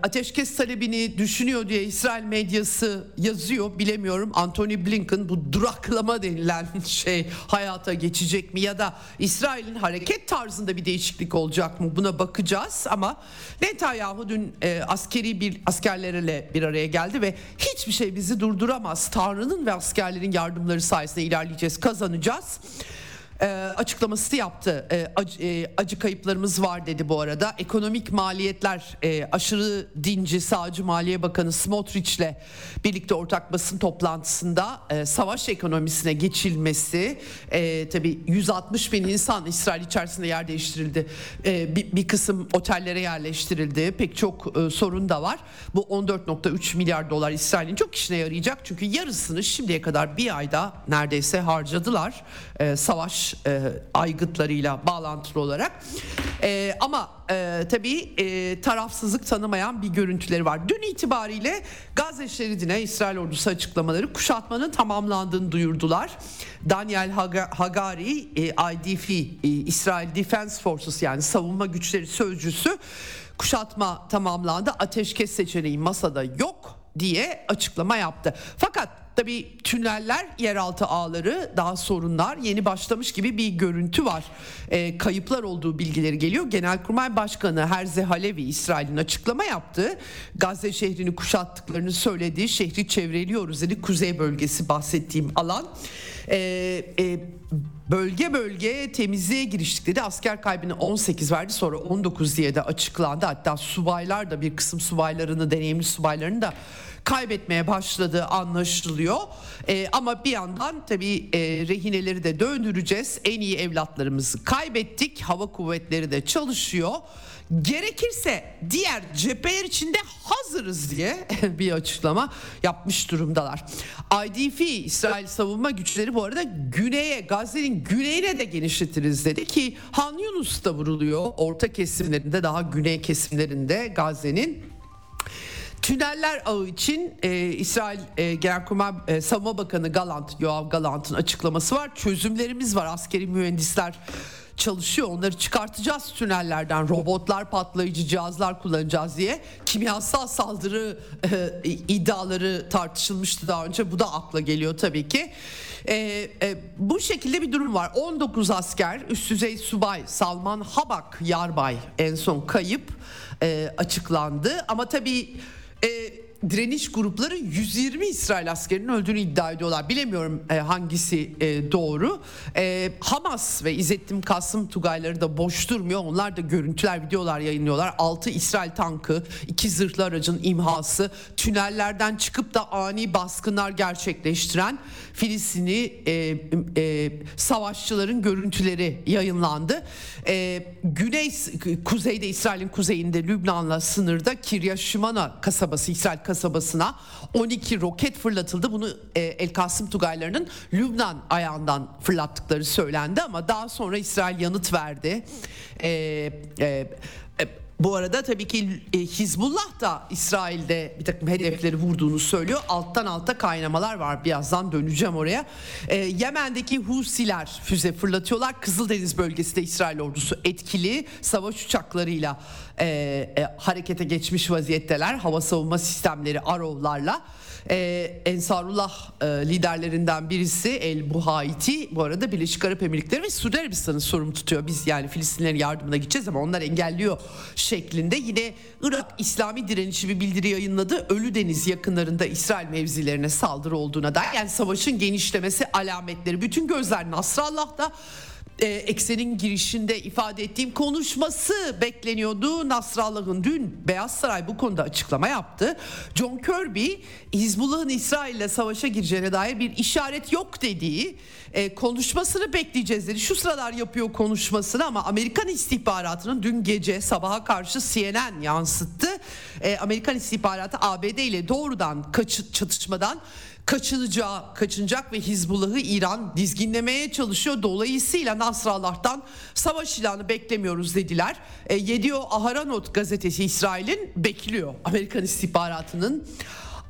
ateşkes talebini düşünüyor diye İsrail medyası yazıyor. Bilemiyorum Anthony Blinken bu duraklama denilen <laughs> şey hayata geçecek mi ya da İsrail'in hareket tarzında bir değişiklik olacak mı buna bakacağız ama Netanyahu dün e, askeri bir askerlerle bir araya geldi ve hiçbir şey bizi durduramaz. Tanrı'nın ve askerlerin yardımları sayesinde ilerleyeceğiz, kazanacağız e, açıklaması yaptı. E, acı, e, acı kayıplarımız var dedi bu arada. Ekonomik maliyetler e, aşırı dinci sağcı Maliye Bakanı Smotrich'le birlikte ortak basın toplantısında e, savaş ekonomisine geçilmesi e, tabii 160 bin insan İsrail içerisinde yer değiştirildi. E, bir, bir kısım otellere yerleştirildi. Pek çok e, sorun da var. Bu 14.3 milyar dolar İsrail'in çok işine yarayacak. Çünkü yarısını şimdiye kadar bir ayda neredeyse harcadılar. E, savaş e, aygıtlarıyla bağlantılı olarak. E, ama e, tabii e, tarafsızlık tanımayan bir görüntüleri var. Dün itibariyle Gazze şeridine İsrail ordusu açıklamaları kuşatmanın tamamlandığını duyurdular. Daniel Hagari, e, IDF, e, İsrail Defense Forces yani savunma güçleri sözcüsü kuşatma tamamlandı. Ateşkes seçeneği masada yok diye açıklama yaptı. Fakat Tabii tüneller, yeraltı ağları daha sorunlar yeni başlamış gibi bir görüntü var. E, kayıplar olduğu bilgileri geliyor. Genelkurmay Başkanı Herze Halevi İsrail'in açıklama yaptı. Gazze şehrini kuşattıklarını söyledi. Şehri çevreliyoruz dedi. Kuzey bölgesi bahsettiğim alan. E, e, bölge bölge temizliğe giriştik dedi. Asker kaybını 18 verdi sonra 19 diye de açıklandı. Hatta subaylar da bir kısım subaylarını deneyimli subaylarını da kaybetmeye başladığı anlaşılıyor. E, ama bir yandan tabii e, rehineleri de döndüreceğiz. En iyi evlatlarımızı kaybettik. Hava kuvvetleri de çalışıyor. Gerekirse diğer cepheler içinde hazırız diye <laughs> bir açıklama yapmış durumdalar. IDF İsrail savunma güçleri bu arada güneye Gazze'nin güneyine de genişletiriz dedi ki Han Yunus da vuruluyor. Orta kesimlerinde daha güney kesimlerinde Gazze'nin Tüneller ağı için e, İsrail e, Genelkurmay e, Savunma Bakanı Galant, Yoav Galant'ın açıklaması var. Çözümlerimiz var. Askeri mühendisler çalışıyor. Onları çıkartacağız tünellerden. Robotlar, patlayıcı cihazlar kullanacağız diye. Kimyasal saldırı e, iddiaları tartışılmıştı daha önce. Bu da akla geliyor tabii ki. E, e, bu şekilde bir durum var. 19 asker, üst düzey subay Salman Habak Yarbay en son kayıp e, açıklandı. Ama tabii e, direniş grupları 120 İsrail askerinin öldüğünü iddia ediyorlar. Bilemiyorum e, hangisi e, doğru. E, Hamas ve İzzettin Kasım Tugayları da boş durmuyor. Onlar da görüntüler, videolar yayınlıyorlar. 6 İsrail tankı, 2 zırhlı aracın imhası, tünellerden çıkıp da ani baskınlar gerçekleştiren Filistinli e, e, savaşçıların görüntüleri yayınlandı. E, güney, kuzeyde İsrail'in kuzeyinde Lübnan'la sınırda Kiryat Şimana kasabası İsrail kasabasına 12 roket fırlatıldı. Bunu e, El Kasım Tugaylarının Lübnan ayağından fırlattıkları söylendi ama daha sonra İsrail yanıt verdi. E, e, bu arada tabii ki e, Hizbullah da İsrail'de bir takım hedefleri vurduğunu söylüyor. Alttan alta kaynamalar var. Birazdan döneceğim oraya. E, Yemen'deki Husiler füze fırlatıyorlar. Kızıldeniz bölgesinde İsrail ordusu etkili savaş uçaklarıyla e, e, harekete geçmiş vaziyetteler. Hava savunma sistemleri Arovlarla. Ee, Ensarullah e, liderlerinden birisi El Buhaiti bu arada Birleşik Arap Emirlikleri ve Suudi Arabistan'ı sorumlu tutuyor. Biz yani Filistinlerin yardımına gideceğiz ama onlar engelliyor şeklinde. Yine Irak İslami direnişi bir bildiri yayınladı. Ölü Deniz yakınlarında İsrail mevzilerine saldırı olduğuna dair yani savaşın genişlemesi alametleri. Bütün gözler Nasrallah'ta e, eksenin girişinde ifade ettiğim konuşması bekleniyordu. Nasrallah'ın dün Beyaz Saray bu konuda açıklama yaptı. John Kirby Hizbullah'ın İsrail savaşa gireceğine dair bir işaret yok dediği e, konuşmasını bekleyeceğiz dedi. Şu sıralar yapıyor konuşmasını ama Amerikan istihbaratının dün gece sabaha karşı CNN yansıttı. E, Amerikan istihbaratı ABD ile doğrudan kaçı, çatışmadan kaçınacağı, kaçınacak ve Hizbullah'ı İran dizginlemeye çalışıyor. Dolayısıyla Nasrallah'tan savaş ilanı beklemiyoruz dediler. E, Yediyor Aharonot gazetesi İsrail'in bekliyor Amerikan istihbaratının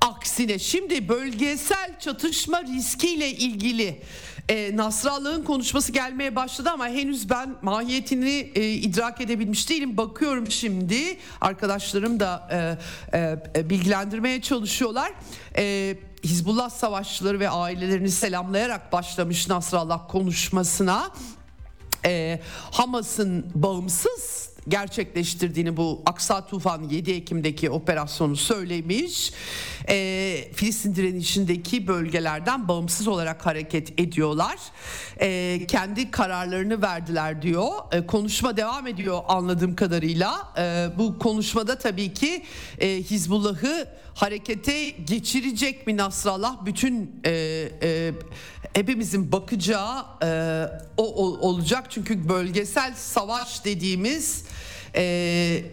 aksine. Şimdi bölgesel çatışma riskiyle ilgili e, Nasrallah'ın konuşması gelmeye başladı ama henüz ben mahiyetini e, idrak edebilmiş değilim. Bakıyorum şimdi arkadaşlarım da e, e, bilgilendirmeye çalışıyorlar. E, Hizbullah savaşçıları ve ailelerini selamlayarak başlamış Nasrallah konuşmasına. E, Hamas'ın bağımsız gerçekleştirdiğini bu Aksa Tufan 7 Ekim'deki operasyonu söylemiş. E, Filistin direnişindeki bölgelerden bağımsız olarak hareket ediyorlar. E, kendi kararlarını verdiler diyor. E, konuşma devam ediyor anladığım kadarıyla. E, bu konuşmada tabii ki e, Hizbullah'ı harekete geçirecek mi Nasrallah? Bütün e, e, hepimizin bakacağı e, o, o olacak. Çünkü bölgesel savaş dediğimiz e,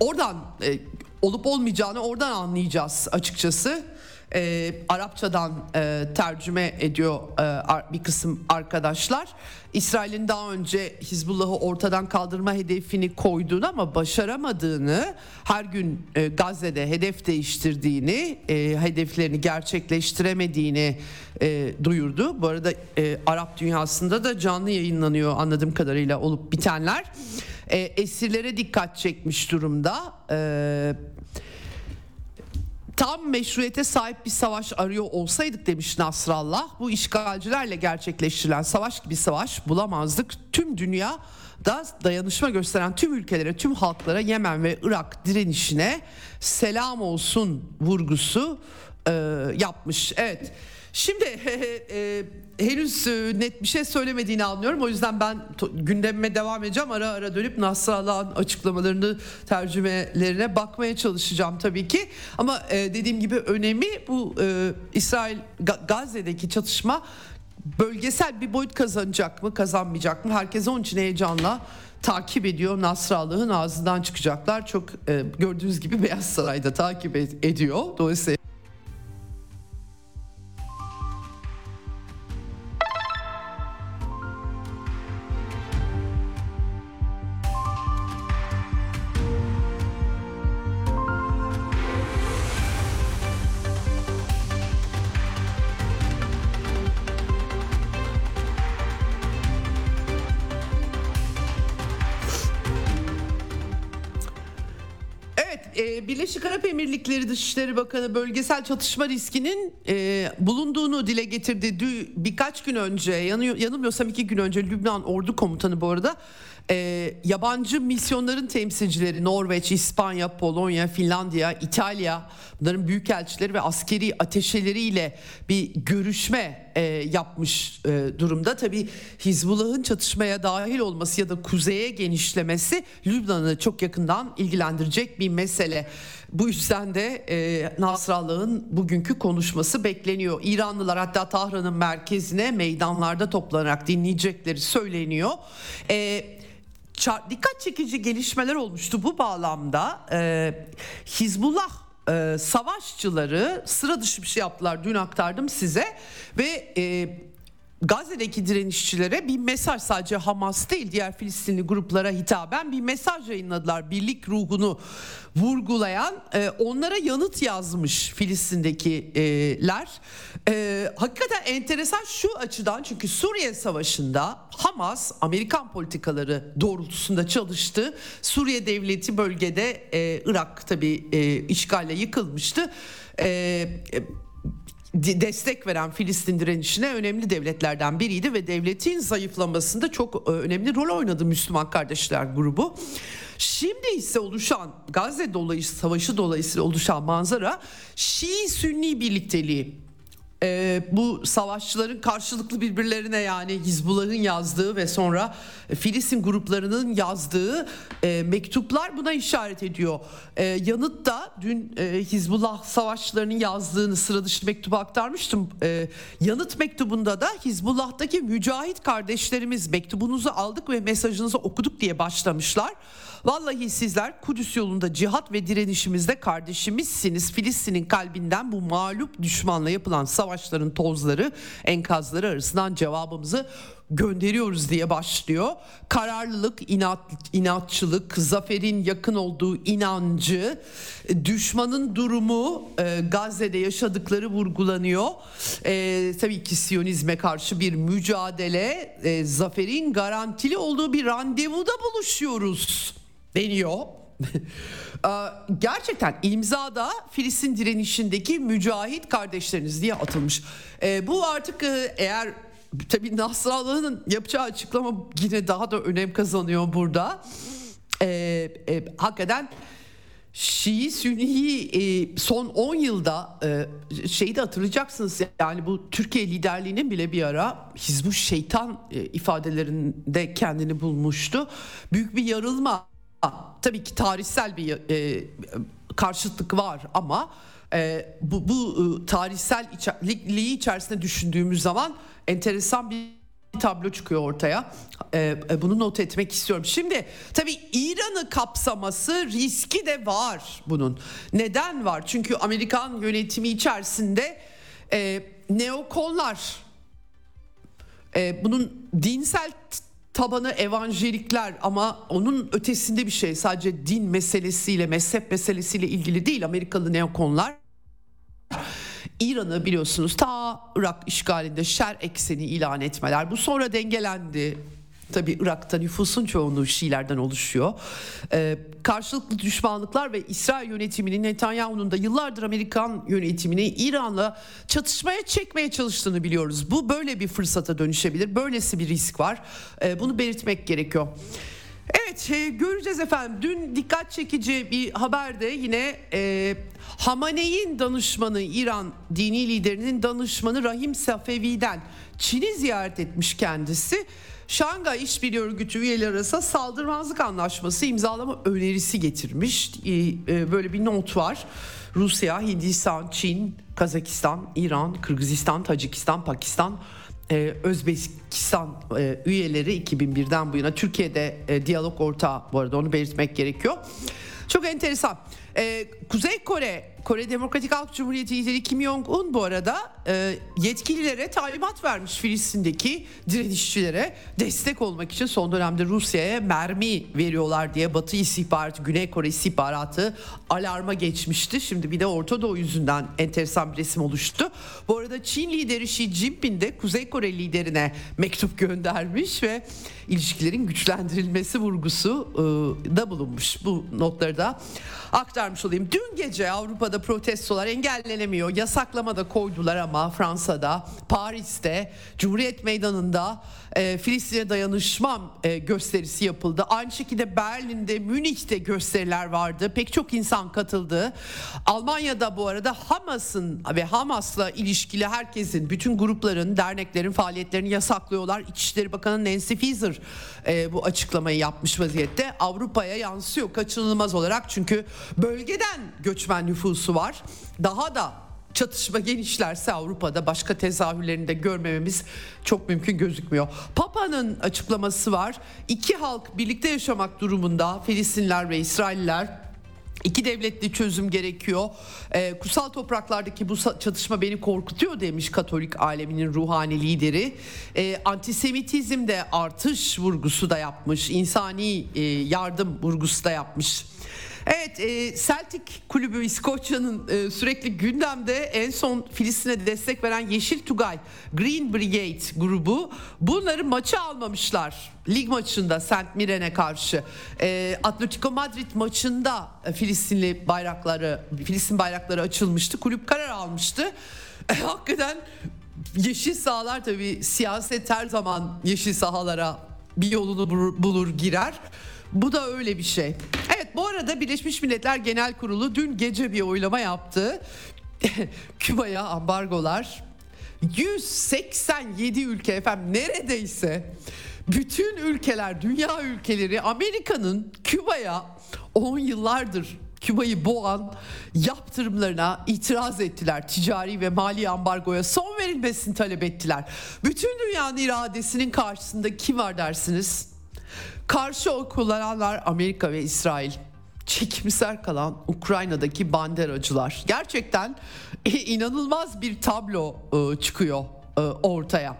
oradan e, olup olmayacağını oradan anlayacağız açıkçası. E, Arapçadan e, tercüme ediyor e, bir kısım arkadaşlar. İsrail'in daha önce Hizbullah'ı ortadan kaldırma hedefini koyduğunu ama başaramadığını, her gün e, Gazze'de hedef değiştirdiğini, e, hedeflerini gerçekleştiremediğini e, duyurdu. Bu arada e, Arap dünyasında da canlı yayınlanıyor anladığım kadarıyla olup bitenler. E, esirlere dikkat çekmiş durumda. E, tam meşruiyete sahip bir savaş arıyor olsaydık demiş Nasrallah. Bu işgalcilerle gerçekleştirilen savaş gibi savaş bulamazdık. Tüm dünya da dayanışma gösteren tüm ülkelere, tüm halklara Yemen ve Irak direnişine selam olsun vurgusu e, yapmış. Evet. Şimdi <laughs> e, henüz e, net bir şey söylemediğini anlıyorum. O yüzden ben gündemime devam edeceğim. Ara ara dönüp Nasrallah'ın açıklamalarını, tercümelerine bakmaya çalışacağım tabii ki. Ama e, dediğim gibi önemi bu e, İsrail Gazze'deki çatışma bölgesel bir boyut kazanacak mı, kazanmayacak mı? Herkes onun için heyecanla takip ediyor. Nasrallah'ın ağzından çıkacaklar. Çok e, gördüğünüz gibi Beyaz Saray'da takip ediyor. Dolayısıyla Emirlikleri Dışişleri Bakanı bölgesel çatışma riskinin e, bulunduğunu dile getirdi. Dü, birkaç gün önce yanıyor, yanılmıyorsam iki gün önce Lübnan Ordu Komutanı bu arada e, yabancı misyonların temsilcileri Norveç, İspanya, Polonya, Finlandiya, İtalya bunların büyükelçileri ve askeri ateşeleriyle bir görüşme e, yapmış e, durumda. Tabi Hizbullah'ın çatışmaya dahil olması ya da kuzeye genişlemesi Lübnan'ı çok yakından ilgilendirecek bir mesele. Bu yüzden de e, Nasrallah'ın bugünkü konuşması bekleniyor. İranlılar hatta Tahran'ın merkezine meydanlarda toplanarak dinleyecekleri söyleniyor. E, dikkat çekici gelişmeler olmuştu bu bağlamda. E, Hizbullah e, savaşçıları sıra dışı bir şey yaptılar dün aktardım size ve e, Gazze'deki direnişçilere bir mesaj sadece Hamas değil diğer Filistinli gruplara hitaben bir mesaj yayınladılar. Birlik ruhunu vurgulayan e, onlara yanıt yazmış Filistin'dekiler. E, hakikaten enteresan şu açıdan çünkü Suriye Savaşı'nda Hamas Amerikan politikaları doğrultusunda çalıştı. Suriye devleti bölgede e, Irak tabi e, işgalle yıkılmıştı. E, e, destek veren Filistin direnişine önemli devletlerden biriydi ve devletin zayıflamasında çok e, önemli rol oynadı Müslüman Kardeşler grubu. Şimdi ise oluşan Gazze dolayısıyla savaşı dolayısıyla oluşan manzara Şii-Sünni birlikteliği e, bu savaşçıların karşılıklı birbirlerine yani Hizbullah'ın yazdığı ve sonra Filistin gruplarının yazdığı e, mektuplar buna işaret ediyor. E, yanıt da dün e, Hizbullah savaşçılarının yazdığını sıra dışı mektubu aktarmıştım. E, yanıt mektubunda da Hizbullah'taki mücahit kardeşlerimiz mektubunuzu aldık ve mesajınızı okuduk diye başlamışlar. Vallahi sizler Kudüs yolunda cihat ve direnişimizde kardeşimizsiniz. Filistin'in kalbinden bu mağlup düşmanla yapılan savaşların tozları, enkazları arasından cevabımızı gönderiyoruz diye başlıyor. Kararlılık, inat, inatçılık, zaferin yakın olduğu inancı, düşmanın durumu e, Gazze'de yaşadıkları vurgulanıyor. E, tabii ki Siyonizme karşı bir mücadele, e, zaferin garantili olduğu bir randevuda buluşuyoruz deniyor. <laughs> Gerçekten imzada Filistin direnişindeki mücahit kardeşleriniz diye atılmış. E, bu artık e, eğer tabii Nasrallah'ın yapacağı açıklama yine daha da önem kazanıyor burada. E, e, hakikaten Şii Sünni'yi e, son 10 yılda e, şeyi de hatırlayacaksınız yani bu Türkiye liderliğinin bile bir ara Hizbut Şeytan e, ifadelerinde kendini bulmuştu. Büyük bir yarılma tabii ki tarihsel bir e, karşıtlık var ama e, bu, bu e, tarihsel içerikliği içerisinde düşündüğümüz zaman enteresan bir tablo çıkıyor ortaya. E, e, bunu not etmek istiyorum. Şimdi tabii İran'ı kapsaması riski de var bunun. Neden var? Çünkü Amerikan yönetimi içerisinde e, neokonlar e, bunun dinsel tabanı evangelikler ama onun ötesinde bir şey. Sadece din meselesiyle mezhep meselesiyle ilgili değil Amerikalı neokonlar. İran'ı biliyorsunuz ta Irak işgalinde şer ekseni ilan etmeler. Bu sonra dengelendi Tabi Irak'ta nüfusun çoğunluğu Şiilerden oluşuyor. Ee, karşılıklı düşmanlıklar ve İsrail yönetiminin Netanyahu'nun da yıllardır Amerikan yönetimini İran'la çatışmaya çekmeye çalıştığını biliyoruz. Bu böyle bir fırsata dönüşebilir. Böylesi bir risk var. Ee, bunu belirtmek gerekiyor. Evet e, göreceğiz efendim. Dün dikkat çekici bir haberde yine e, Hamaney'in danışmanı İran dini liderinin danışmanı Rahim Safevi'den Çin'i ziyaret etmiş kendisi. Şangay İşbirliği Örgütü üyeleri arasında saldırmazlık anlaşması imzalama önerisi getirmiş. E, böyle bir not var. Rusya, Hindistan, Çin, Kazakistan, İran, Kırgızistan, Tacikistan, Pakistan, e, Özbekistan e, üyeleri 2001'den bu yana Türkiye'de diyalog ortağı bu arada onu belirtmek gerekiyor. Çok enteresan. Kuzey Kore Kore Demokratik Halk Cumhuriyeti lideri Kim Jong-un bu arada e, yetkililere talimat vermiş Filistin'deki direnişçilere destek olmak için son dönemde Rusya'ya mermi veriyorlar diye Batı istihbaratı, Güney Kore istihbaratı alarma geçmişti. Şimdi bir de Orta Doğu yüzünden enteresan bir resim oluştu. Bu arada Çin lideri Xi Jinping de Kuzey Kore liderine mektup göndermiş ve ilişkilerin güçlendirilmesi vurgusu e, da bulunmuş. Bu notları da aktarmış olayım. Dün gece Avrupa'da protestolar engellenemiyor. Yasaklama da koydular ama Fransa'da, Paris'te, Cumhuriyet Meydanı'nda e, Filistin'e dayanışmam e, gösterisi yapıldı. Aynı şekilde Berlin'de, Münih'te gösteriler vardı. Pek çok insan katıldı. Almanya'da bu arada Hamas'ın ve Hamas'la ilişkili herkesin, bütün grupların, derneklerin faaliyetlerini yasaklıyorlar. İçişleri Bakanı Nancy Faeser e, bu açıklamayı yapmış vaziyette. Avrupa'ya yansıyor kaçınılmaz olarak çünkü bölgeden göçmen nüfusu var. Daha da çatışma genişlerse Avrupa'da başka tezahürlerini de görmememiz çok mümkün gözükmüyor. Papa'nın açıklaması var. İki halk birlikte yaşamak durumunda Filistinler ve İsrailler İki devletli çözüm gerekiyor. E, kutsal topraklardaki bu çatışma beni korkutuyor demiş Katolik aleminin ruhani lideri. E, antisemitizmde artış vurgusu da yapmış. insani e, yardım vurgusu da yapmış. Evet e, Celtic kulübü İskoçya'nın e, sürekli gündemde en son Filistin'e destek veren Yeşil Tugay Green Brigade grubu bunları maçı almamışlar. Lig maçında Saint Miren'e karşı. E, Atletico Madrid maçında Filistinli bayrakları Filistin bayrakları açılmıştı. Kulüp karar almıştı. E, hakikaten yeşil sahalar tabii siyaset her zaman yeşil sahalara bir yolunu bulur girer. Bu da öyle bir şey. Evet bu arada Birleşmiş Milletler Genel Kurulu dün gece bir oylama yaptı. <laughs> Küba'ya ambargolar 187 ülke efendim neredeyse bütün ülkeler dünya ülkeleri Amerika'nın Küba'ya 10 yıllardır Küba'yı boğan yaptırımlarına itiraz ettiler. Ticari ve mali ambargoya son verilmesini talep ettiler. Bütün dünyanın iradesinin karşısında kim var dersiniz? Karşı oy kullananlar Amerika ve İsrail. Çekimser kalan Ukrayna'daki banderacılar. Gerçekten inanılmaz bir tablo e, çıkıyor e, ortaya.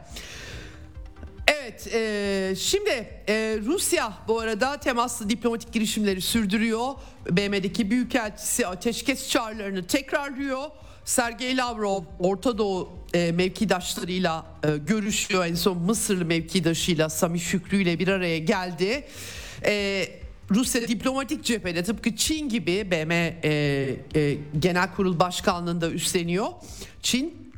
Evet, e, şimdi e, Rusya bu arada temaslı diplomatik girişimleri sürdürüyor. BM'deki büyükelçisi ateşkes çağrılarını tekrarlıyor. Sergey Lavrov Orta Doğu e, mevkidaşlarıyla e, görüşüyor. En son Mısırlı mevkidaşıyla Sami Şükrü ile bir araya geldi. E, Rusya diplomatik cephede tıpkı Çin gibi BM e, e, Genel Kurul Başkanlığı'nda üstleniyor. Çin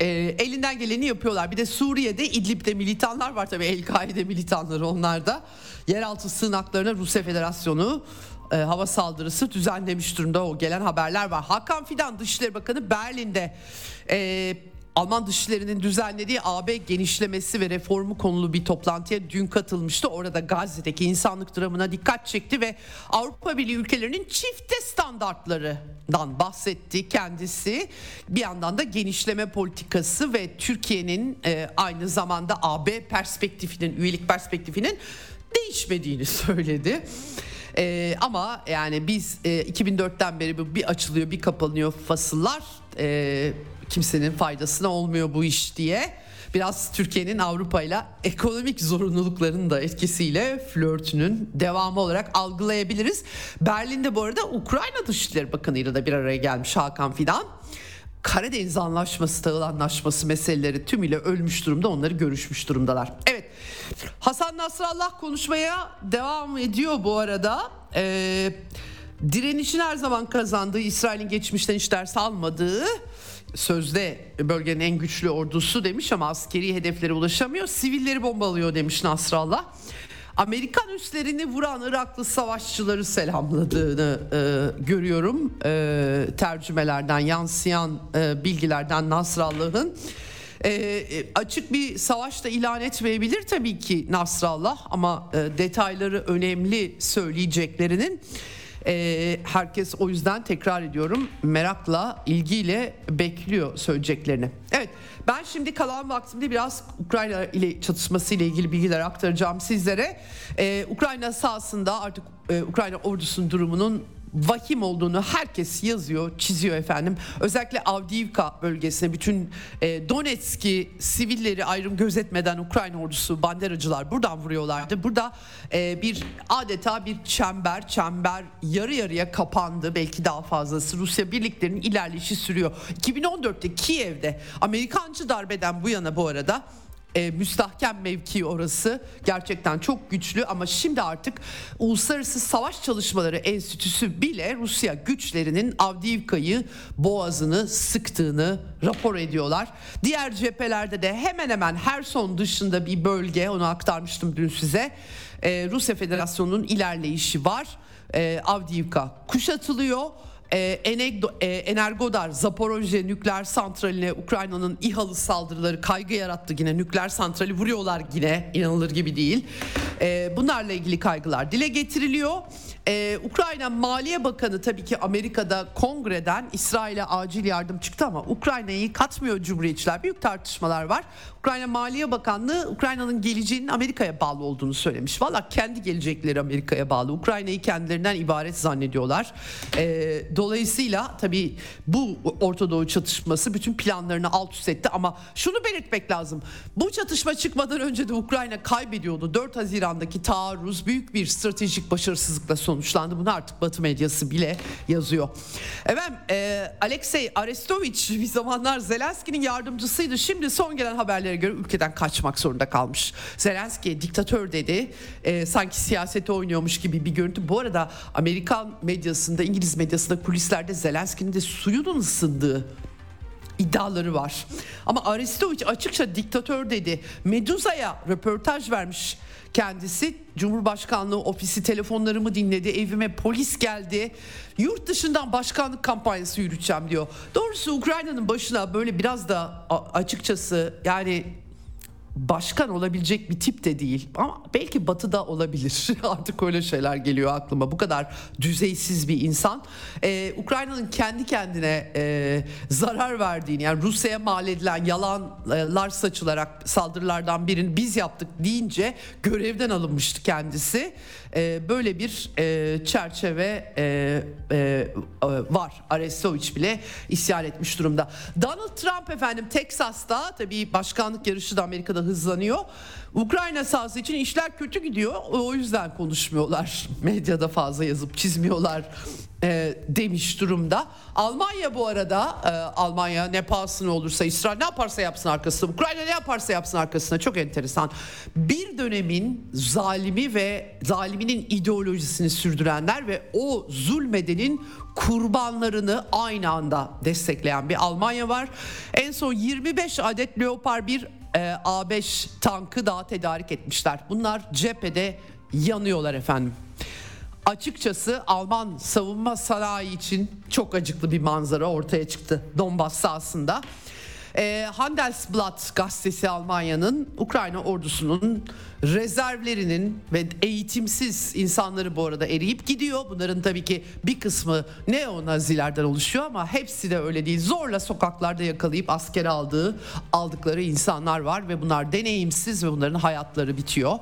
e, elinden geleni yapıyorlar. Bir de Suriye'de İdlib'de militanlar var tabii El-Kaide militanları onlar da. Yeraltı sığınaklarına Rusya Federasyonu e, hava saldırısı düzenlemiş durumda o gelen haberler var. Hakan Fidan Dışişleri Bakanı Berlin'de e, Alman dışişlerinin düzenlediği AB genişlemesi ve reformu konulu bir toplantıya dün katılmıştı. Orada Gazze'deki insanlık dramına dikkat çekti ve Avrupa Birliği ülkelerinin çifte standartlarından bahsetti kendisi. Bir yandan da genişleme politikası ve Türkiye'nin e, aynı zamanda AB perspektifinin, üyelik perspektifinin değişmediğini <laughs> söyledi. E, ama yani biz e, 2004'ten beri bir açılıyor bir kapanıyor fasıllar. E, kimsenin faydasına olmuyor bu iş diye. Biraz Türkiye'nin Avrupa ile ekonomik zorunluluklarının da etkisiyle flörtünün devamı olarak algılayabiliriz. Berlin'de bu arada Ukrayna Dışişleri Bakanı ile de bir araya gelmiş Hakan Fidan. Karadeniz Anlaşması, Tahıl Anlaşması meseleleri tümüyle ölmüş durumda. Onları görüşmüş durumdalar. Evet Hasan Nasrallah konuşmaya devam ediyor bu arada. Ee, direnişin her zaman kazandığı, İsrail'in geçmişten hiç ders almadığı sözde bölgenin en güçlü ordusu demiş ama askeri hedeflere ulaşamıyor. Sivilleri bombalıyor demiş Nasrallah. Amerikan üslerini vuran Iraklı savaşçıları selamladığını e, görüyorum. E, tercümelerden yansıyan e, bilgilerden Nasrallah'ın. E, e, açık bir savaş da ilan etmeyebilir tabii ki Nasrallah ama e, detayları önemli söyleyeceklerinin. E, herkes o yüzden tekrar ediyorum merakla, ilgiyle bekliyor söyleyeceklerini. Evet ben şimdi kalan vaktimde biraz Ukrayna ile çatışması ile ilgili bilgiler aktaracağım sizlere. E, Ukrayna sahasında artık e, Ukrayna ordusunun durumunun vahim olduğunu herkes yazıyor, çiziyor efendim. Özellikle Avdiivka bölgesine bütün e, Donetsk'i sivilleri ayrım gözetmeden Ukrayna ordusu banderacılar buradan vuruyorlardı. Burada e, bir adeta bir çember, çember yarı yarıya kapandı. Belki daha fazlası. Rusya birliklerinin ilerleyişi sürüyor. 2014'te Kiev'de Amerikancı darbeden bu yana bu arada e, müstahkem mevki orası gerçekten çok güçlü ama şimdi artık Uluslararası Savaş Çalışmaları Enstitüsü bile Rusya güçlerinin Avdiivka'yı boğazını sıktığını rapor ediyorlar. Diğer cephelerde de hemen hemen her son dışında bir bölge onu aktarmıştım dün size. E, Rusya Federasyonu'nun ilerleyişi var. E, Avdiivka kuşatılıyor e, e, Energodar Zaporojye nükleer santraline Ukrayna'nın İHA'lı saldırıları kaygı yarattı yine nükleer santrali vuruyorlar yine inanılır gibi değil. E, bunlarla ilgili kaygılar dile getiriliyor. Ee, Ukrayna Maliye Bakanı tabii ki Amerika'da kongreden İsrail'e acil yardım çıktı ama Ukrayna'yı katmıyor Cumhuriyetçiler. Büyük tartışmalar var. Ukrayna Maliye Bakanlığı Ukrayna'nın geleceğinin Amerika'ya bağlı olduğunu söylemiş. Valla kendi gelecekleri Amerika'ya bağlı. Ukrayna'yı kendilerinden ibaret zannediyorlar. Ee, dolayısıyla tabii bu Orta Doğu çatışması bütün planlarını alt üst etti ama şunu belirtmek lazım. Bu çatışma çıkmadan önce de Ukrayna kaybediyordu. 4 Haziran'daki taarruz büyük bir stratejik başarısızlıkla sonuçlandı. Bunu artık Batı medyası bile yazıyor. Efendim e, Alexey Arestovich <laughs> bir zamanlar Zelenski'nin yardımcısıydı. Şimdi son gelen haberlere göre ülkeden kaçmak zorunda kalmış. Zelenski diktatör dedi. E, sanki siyasete oynuyormuş gibi bir görüntü. Bu arada Amerikan medyasında, İngiliz medyasında kulislerde Zelenski'nin de suyunun ısındığı iddiaları var. Ama Arestovich açıkça diktatör dedi. Meduza'ya röportaj vermiş kendisi. Cumhurbaşkanlığı ofisi telefonlarımı dinledi. Evime polis geldi. Yurt dışından başkanlık kampanyası yürüteceğim diyor. Doğrusu Ukrayna'nın başına böyle biraz da açıkçası yani başkan olabilecek bir tip de değil. Ama belki batıda olabilir. <laughs> Artık öyle şeyler geliyor aklıma. Bu kadar düzeysiz bir insan. Ee, Ukrayna'nın kendi kendine e, zarar verdiğini yani Rusya'ya mal edilen yalanlar saçılarak saldırılardan birini biz yaptık deyince görevden alınmıştı kendisi ee, böyle bir e, çerçeve e, e, e var Arestovich bile isyan etmiş durumda Donald Trump efendim Teksas'ta tabii başkanlık yarışı da Amerika'da hızlanıyor. Ukrayna sahası için işler kötü gidiyor. O yüzden konuşmuyorlar. <laughs> Medyada fazla yazıp çizmiyorlar e, demiş durumda. Almanya bu arada e, Almanya ne pahasına olursa İsrail ne yaparsa yapsın arkasına Ukrayna ne yaparsa yapsın arkasına çok enteresan. Bir dönemin zalimi ve zaliminin ideolojisini sürdürenler ve o zulmedenin kurbanlarını aynı anda destekleyen bir Almanya var. En son 25 adet Leopard 1 e, A5 tankı daha tedarik etmişler. Bunlar cephede yanıyorlar efendim. Açıkçası Alman savunma sanayi için çok acıklı bir manzara ortaya çıktı Donbas sahasında. E, Handelsblatt gazetesi Almanya'nın Ukrayna ordusunun rezervlerinin ve eğitimsiz insanları bu arada eriyip gidiyor. Bunların tabii ki bir kısmı neo-nazilerden oluşuyor ama hepsi de öyle değil. Zorla sokaklarda yakalayıp askere aldığı aldıkları insanlar var ve bunlar deneyimsiz ve bunların hayatları bitiyor.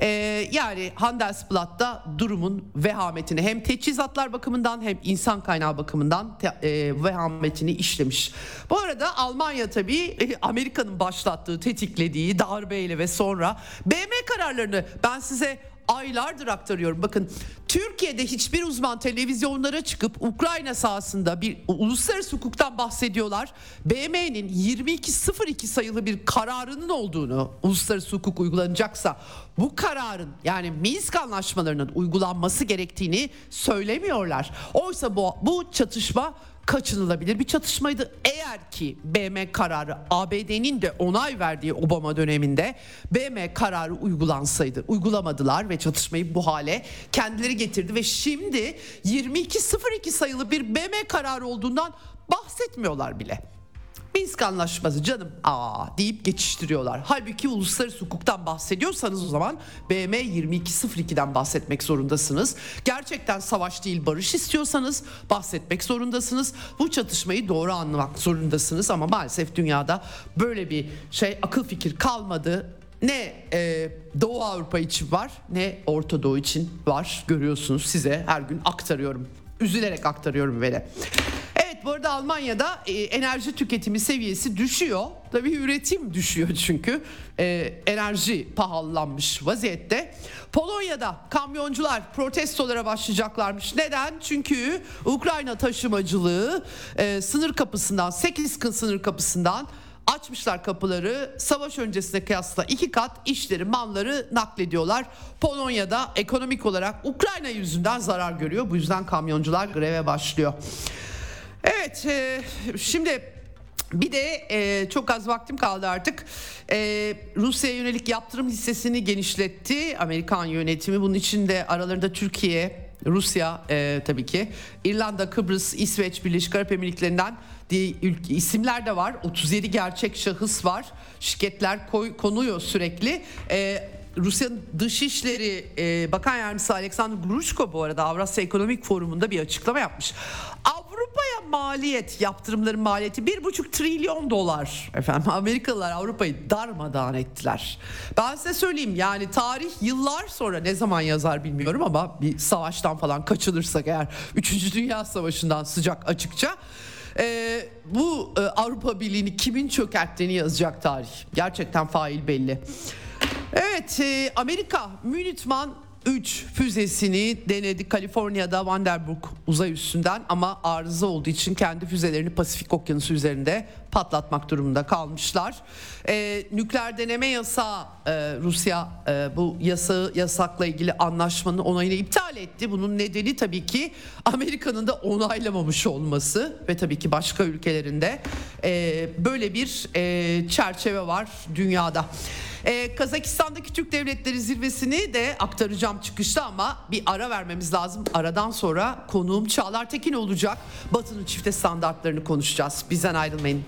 Ee, yani Handelsblatt'ta durumun vehametini hem teçhizatlar bakımından hem insan kaynağı bakımından te, e, vehametini işlemiş. Bu arada Almanya tabii Amerika'nın başlattığı, tetiklediği darbeyle ve sonra BM kararlarını ben size aylardır aktarıyorum. Bakın Türkiye'de hiçbir uzman televizyonlara çıkıp Ukrayna sahasında bir uluslararası hukuktan bahsediyorlar. BM'nin 2202 sayılı bir kararının olduğunu uluslararası hukuk uygulanacaksa bu kararın yani Minsk anlaşmalarının uygulanması gerektiğini söylemiyorlar. Oysa bu, bu çatışma kaçınılabilir bir çatışmaydı. Eğer ki BM kararı ABD'nin de onay verdiği Obama döneminde BM kararı uygulansaydı uygulamadılar ve çatışmayı bu hale kendileri getirdi ve şimdi 2202 sayılı bir BM kararı olduğundan bahsetmiyorlar bile. Minsk anlaşması canım aa deyip geçiştiriyorlar. Halbuki uluslararası hukuktan bahsediyorsanız o zaman BM 2202'den bahsetmek zorundasınız. Gerçekten savaş değil barış istiyorsanız bahsetmek zorundasınız. Bu çatışmayı doğru anlamak zorundasınız ama maalesef dünyada böyle bir şey akıl fikir kalmadı ne e, Doğu Avrupa için var ne Orta Doğu için var görüyorsunuz size her gün aktarıyorum üzülerek aktarıyorum böyle bu arada Almanya'da e, enerji tüketimi seviyesi düşüyor. Tabii üretim düşüyor çünkü e, enerji pahalanmış vaziyette. Polonya'da kamyoncular protestolara başlayacaklarmış. Neden? Çünkü Ukrayna taşımacılığı e, sınır kapısından 8 sınır kapısından açmışlar kapıları savaş öncesine kıyasla iki kat işleri malları naklediyorlar. Polonya'da ekonomik olarak Ukrayna yüzünden zarar görüyor. Bu yüzden kamyoncular greve başlıyor. Evet e, şimdi bir de e, çok az vaktim kaldı artık. E, Rusya'ya yönelik yaptırım listesini genişletti Amerikan yönetimi. Bunun içinde aralarında Türkiye, Rusya e, tabii ki. İrlanda, Kıbrıs, İsveç, Birleşik Arap Emirlikleri'nden diye ülke, isimler de var. 37 gerçek şahıs var. Şirketler koy, konuyor sürekli. E, Rusya'nın Dışişleri e, Bakan Yardımcısı Alexander Grushko bu arada Avrasya Ekonomik Forumu'nda bir açıklama yapmış. Avrupa'ya maliyet, yaptırımların maliyeti bir buçuk trilyon dolar. Efendim Amerikalılar Avrupa'yı darmadağın ettiler. Ben size söyleyeyim yani tarih yıllar sonra ne zaman yazar bilmiyorum ama bir savaştan falan kaçılırsak eğer 3. Dünya Savaşı'ndan sıcak açıkça e, bu e, Avrupa Birliği'ni kimin çökerttiğini yazacak tarih. Gerçekten fail belli. Evet e, Amerika Minuteman 3 füzesini denedi. Kaliforniya'da Vanderburg uzay üstünden ama arıza olduğu için kendi füzelerini Pasifik Okyanusu üzerinde patlatmak durumunda kalmışlar. Ee, nükleer deneme yasağı e, Rusya e, bu yasağı yasakla ilgili anlaşmanın onayını iptal etti. Bunun nedeni tabii ki Amerika'nın da onaylamamış olması ve tabii ki başka ülkelerinde e, böyle bir e, çerçeve var dünyada. Ee, Kazakistan'daki Türk Devletleri Zirvesi'ni de aktaracağım çıkışta ama bir ara vermemiz lazım. Aradan sonra konuğum Çağlar Tekin olacak. Batı'nın çifte standartlarını konuşacağız. Bizden ayrılmayın.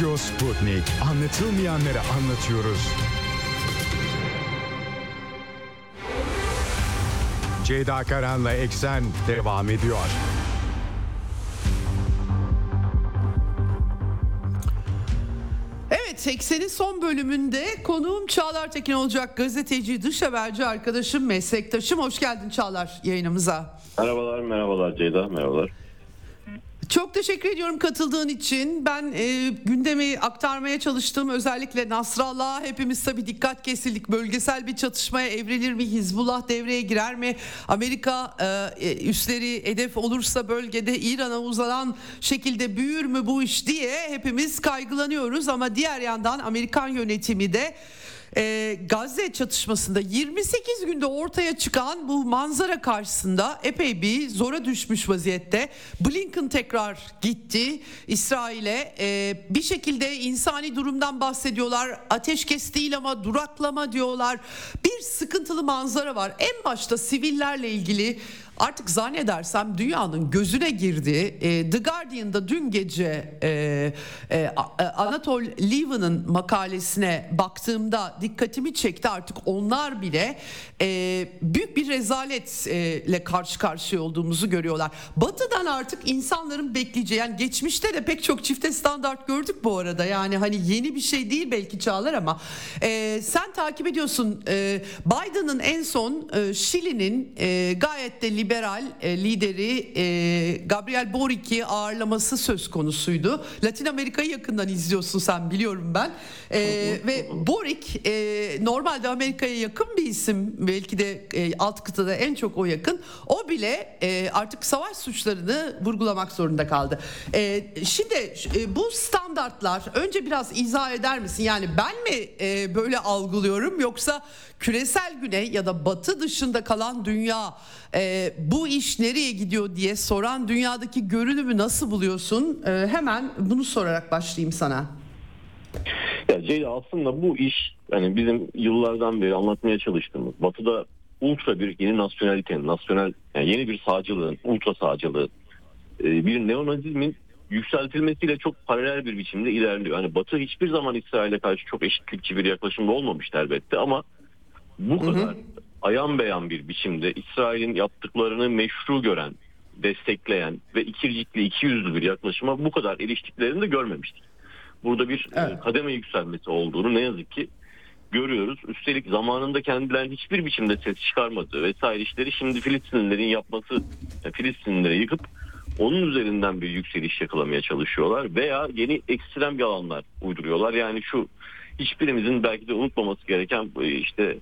Radyo Sputnik. Anlatılmayanları anlatıyoruz. Ceyda Karan'la Eksen devam ediyor. Evet 80'in son bölümünde konuğum Çağlar Tekin olacak. Gazeteci, dış haberci arkadaşım, meslektaşım. Hoş geldin Çağlar yayınımıza. Merhabalar, merhabalar Ceyda, merhabalar. Çok teşekkür ediyorum katıldığın için. Ben e, gündemi aktarmaya çalıştım. Özellikle Nasrallah hepimiz tabii dikkat kesildik. Bölgesel bir çatışmaya evrilir mi? Hizbullah devreye girer mi? Amerika e, e, üsleri hedef olursa bölgede İran'a uzanan şekilde büyür mü bu iş diye hepimiz kaygılanıyoruz. Ama diğer yandan Amerikan yönetimi de e, Gazze çatışmasında 28 günde ortaya çıkan bu manzara karşısında epey bir zora düşmüş vaziyette. Blinken tekrar gitti İsrail'e e, bir şekilde insani durumdan bahsediyorlar. Ateşkes değil ama duraklama diyorlar. Bir sıkıntılı manzara var. En başta sivillerle ilgili artık zannedersem dünyanın gözüne girdi. E, The Guardian'da dün gece e, e, Anatol Lieven'ın makalesine baktığımda dikkatimi çekti. Artık onlar bile e, büyük bir rezaletle karşı karşıya olduğumuzu görüyorlar. Batı'dan artık insanların bekleyeceği yani geçmişte de pek çok çifte standart gördük bu arada. Yani hani yeni bir şey değil belki Çağlar ama e, sen takip ediyorsun e, Biden'ın en son e, Şili'nin e, gayet de liberal e, lideri e, Gabriel Boric'i ağırlaması söz konusuydu. Latin Amerika'yı yakından izliyorsun sen biliyorum ben. E, ve Boric e, normalde Amerika'ya yakın bir isim. Belki de e, alt kıtada en çok o yakın. O bile e, artık savaş suçlarını vurgulamak zorunda kaldı. E, şimdi e, bu standartlar önce biraz izah eder misin? Yani ben mi e, böyle algılıyorum yoksa küresel güney ya da batı dışında kalan dünya e, bu iş nereye gidiyor diye soran dünyadaki görünümü nasıl buluyorsun? E, hemen bunu sorarak başlayayım sana. Ya Ceyda aslında bu iş yani bizim yıllardan beri anlatmaya çalıştığımız Batı'da ultra bir yeni nasyonalitenin, nasyonel yani yeni bir sağcılığın, ultra sağcılığın, e, bir neonazizmin yükseltilmesiyle çok paralel bir biçimde ilerliyor. Hani Batı hiçbir zaman İsrail'e karşı çok eşitlikçi bir yaklaşımda olmamıştı elbette ama bu kadar hı hı. ayan beyan bir biçimde İsrail'in yaptıklarını meşru gören, destekleyen ve ikircikli, ikiyüzlü bir yaklaşıma bu kadar eriştiklerini de görmemiştik. Burada bir e, evet. kademe yükselmesi olduğunu ne yazık ki görüyoruz. Üstelik zamanında kendilerinin hiçbir biçimde ses çıkarmadığı vesaire işleri şimdi Filistinlilerin yapması, yani Filistinlileri yıkıp onun üzerinden bir yükseliş yakalamaya çalışıyorlar veya yeni ekstrem yalanlar uyduruyorlar. Yani şu hiçbirimizin belki de unutmaması gereken e, işte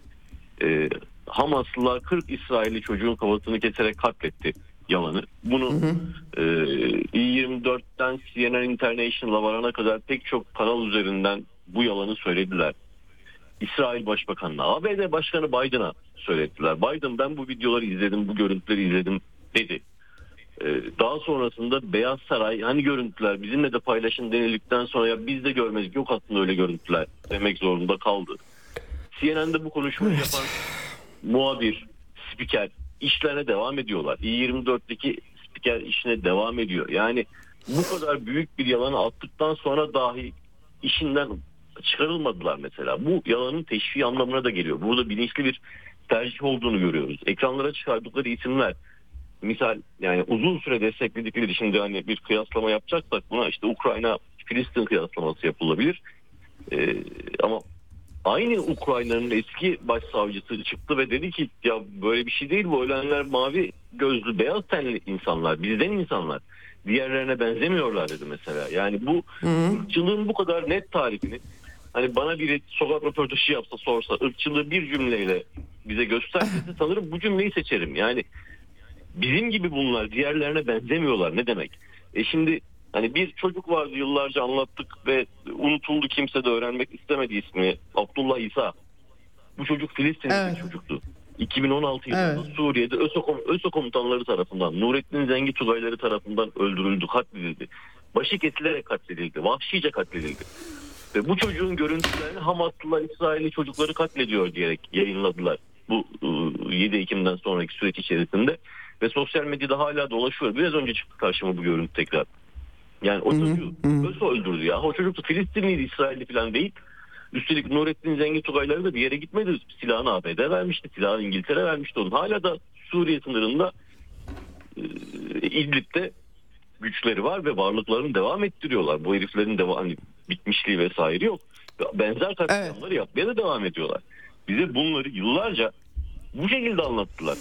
e, Hamaslılar 40 İsrailli çocuğun kafasını keserek katletti yalanı. Bunu hı hı. E, i24'ten CNN International'a varana kadar pek çok kanal üzerinden bu yalanı söylediler. İsrail Başbakanı'na, ABD Başkanı Biden'a söylediler. Biden ben bu videoları izledim, bu görüntüleri izledim dedi. Ee, daha sonrasında Beyaz Saray hani görüntüler bizimle de paylaşın denildikten sonra ya biz de görmedik yok aslında öyle görüntüler demek zorunda kaldı. CNN'de bu konuşmayı evet. yapan muhabir, spiker işlerine devam ediyorlar. i24'teki spiker işine devam ediyor. Yani bu kadar büyük bir yalanı attıktan sonra dahi işinden çıkarılmadılar mesela. Bu yalanın teşviği anlamına da geliyor. Burada bilinçli bir tercih olduğunu görüyoruz. Ekranlara çıkardıkları isimler misal yani uzun süre destekledikleri şimdi hani bir kıyaslama yapacaksak buna işte Ukrayna Filistin kıyaslaması yapılabilir. Ee, ama aynı Ukrayna'nın eski başsavcısı çıktı ve dedi ki ya böyle bir şey değil bu ölenler mavi gözlü beyaz tenli insanlar bizden insanlar diğerlerine benzemiyorlar dedi mesela. Yani bu ırkçılığın bu kadar net tarifini hani bana biri sokak röportajı yapsa sorsa ırkçılığı bir cümleyle bize gösterse <laughs> sanırım bu cümleyi seçerim. Yani bizim gibi bunlar diğerlerine benzemiyorlar ne demek? E şimdi hani bir çocuk vardı yıllarca anlattık ve unutuldu kimse de öğrenmek istemedi ismi Abdullah İsa. Bu çocuk Filistinli evet. bir çocuktu. 2016 yılında evet. Suriye'de ÖSO, ÖSO komutanları tarafından Nurettin Zengi Tugayları tarafından öldürüldü, katledildi. Başı kesilerek katledildi, vahşice katledildi. Ve bu çocuğun görüntülerini Hamaslılar İsrail'i çocukları katlediyor diyerek yayınladılar. Bu 7 ıı, Ekim'den sonraki süreç içerisinde. Ve sosyal medyada hala dolaşıyor. Biraz önce çıktı karşıma bu görüntü tekrar. Yani o çocuğu ÖSO öldürdü ya. O çocuk da Filistinliydi, İsrailli falan değil. Üstelik Nurettin Zengi Tugayları da bir yere gitmedi. Silahını ABD vermişti. Silahını İngiltere vermişti onun. Hala da Suriye sınırında e, İdlib'de güçleri var ve varlıklarını devam ettiriyorlar. Bu heriflerin devam hani bitmişliği vesaire yok. Benzer katliamları evet. yapmaya da devam ediyorlar. Bize bunları yıllarca bu şekilde anlattılar.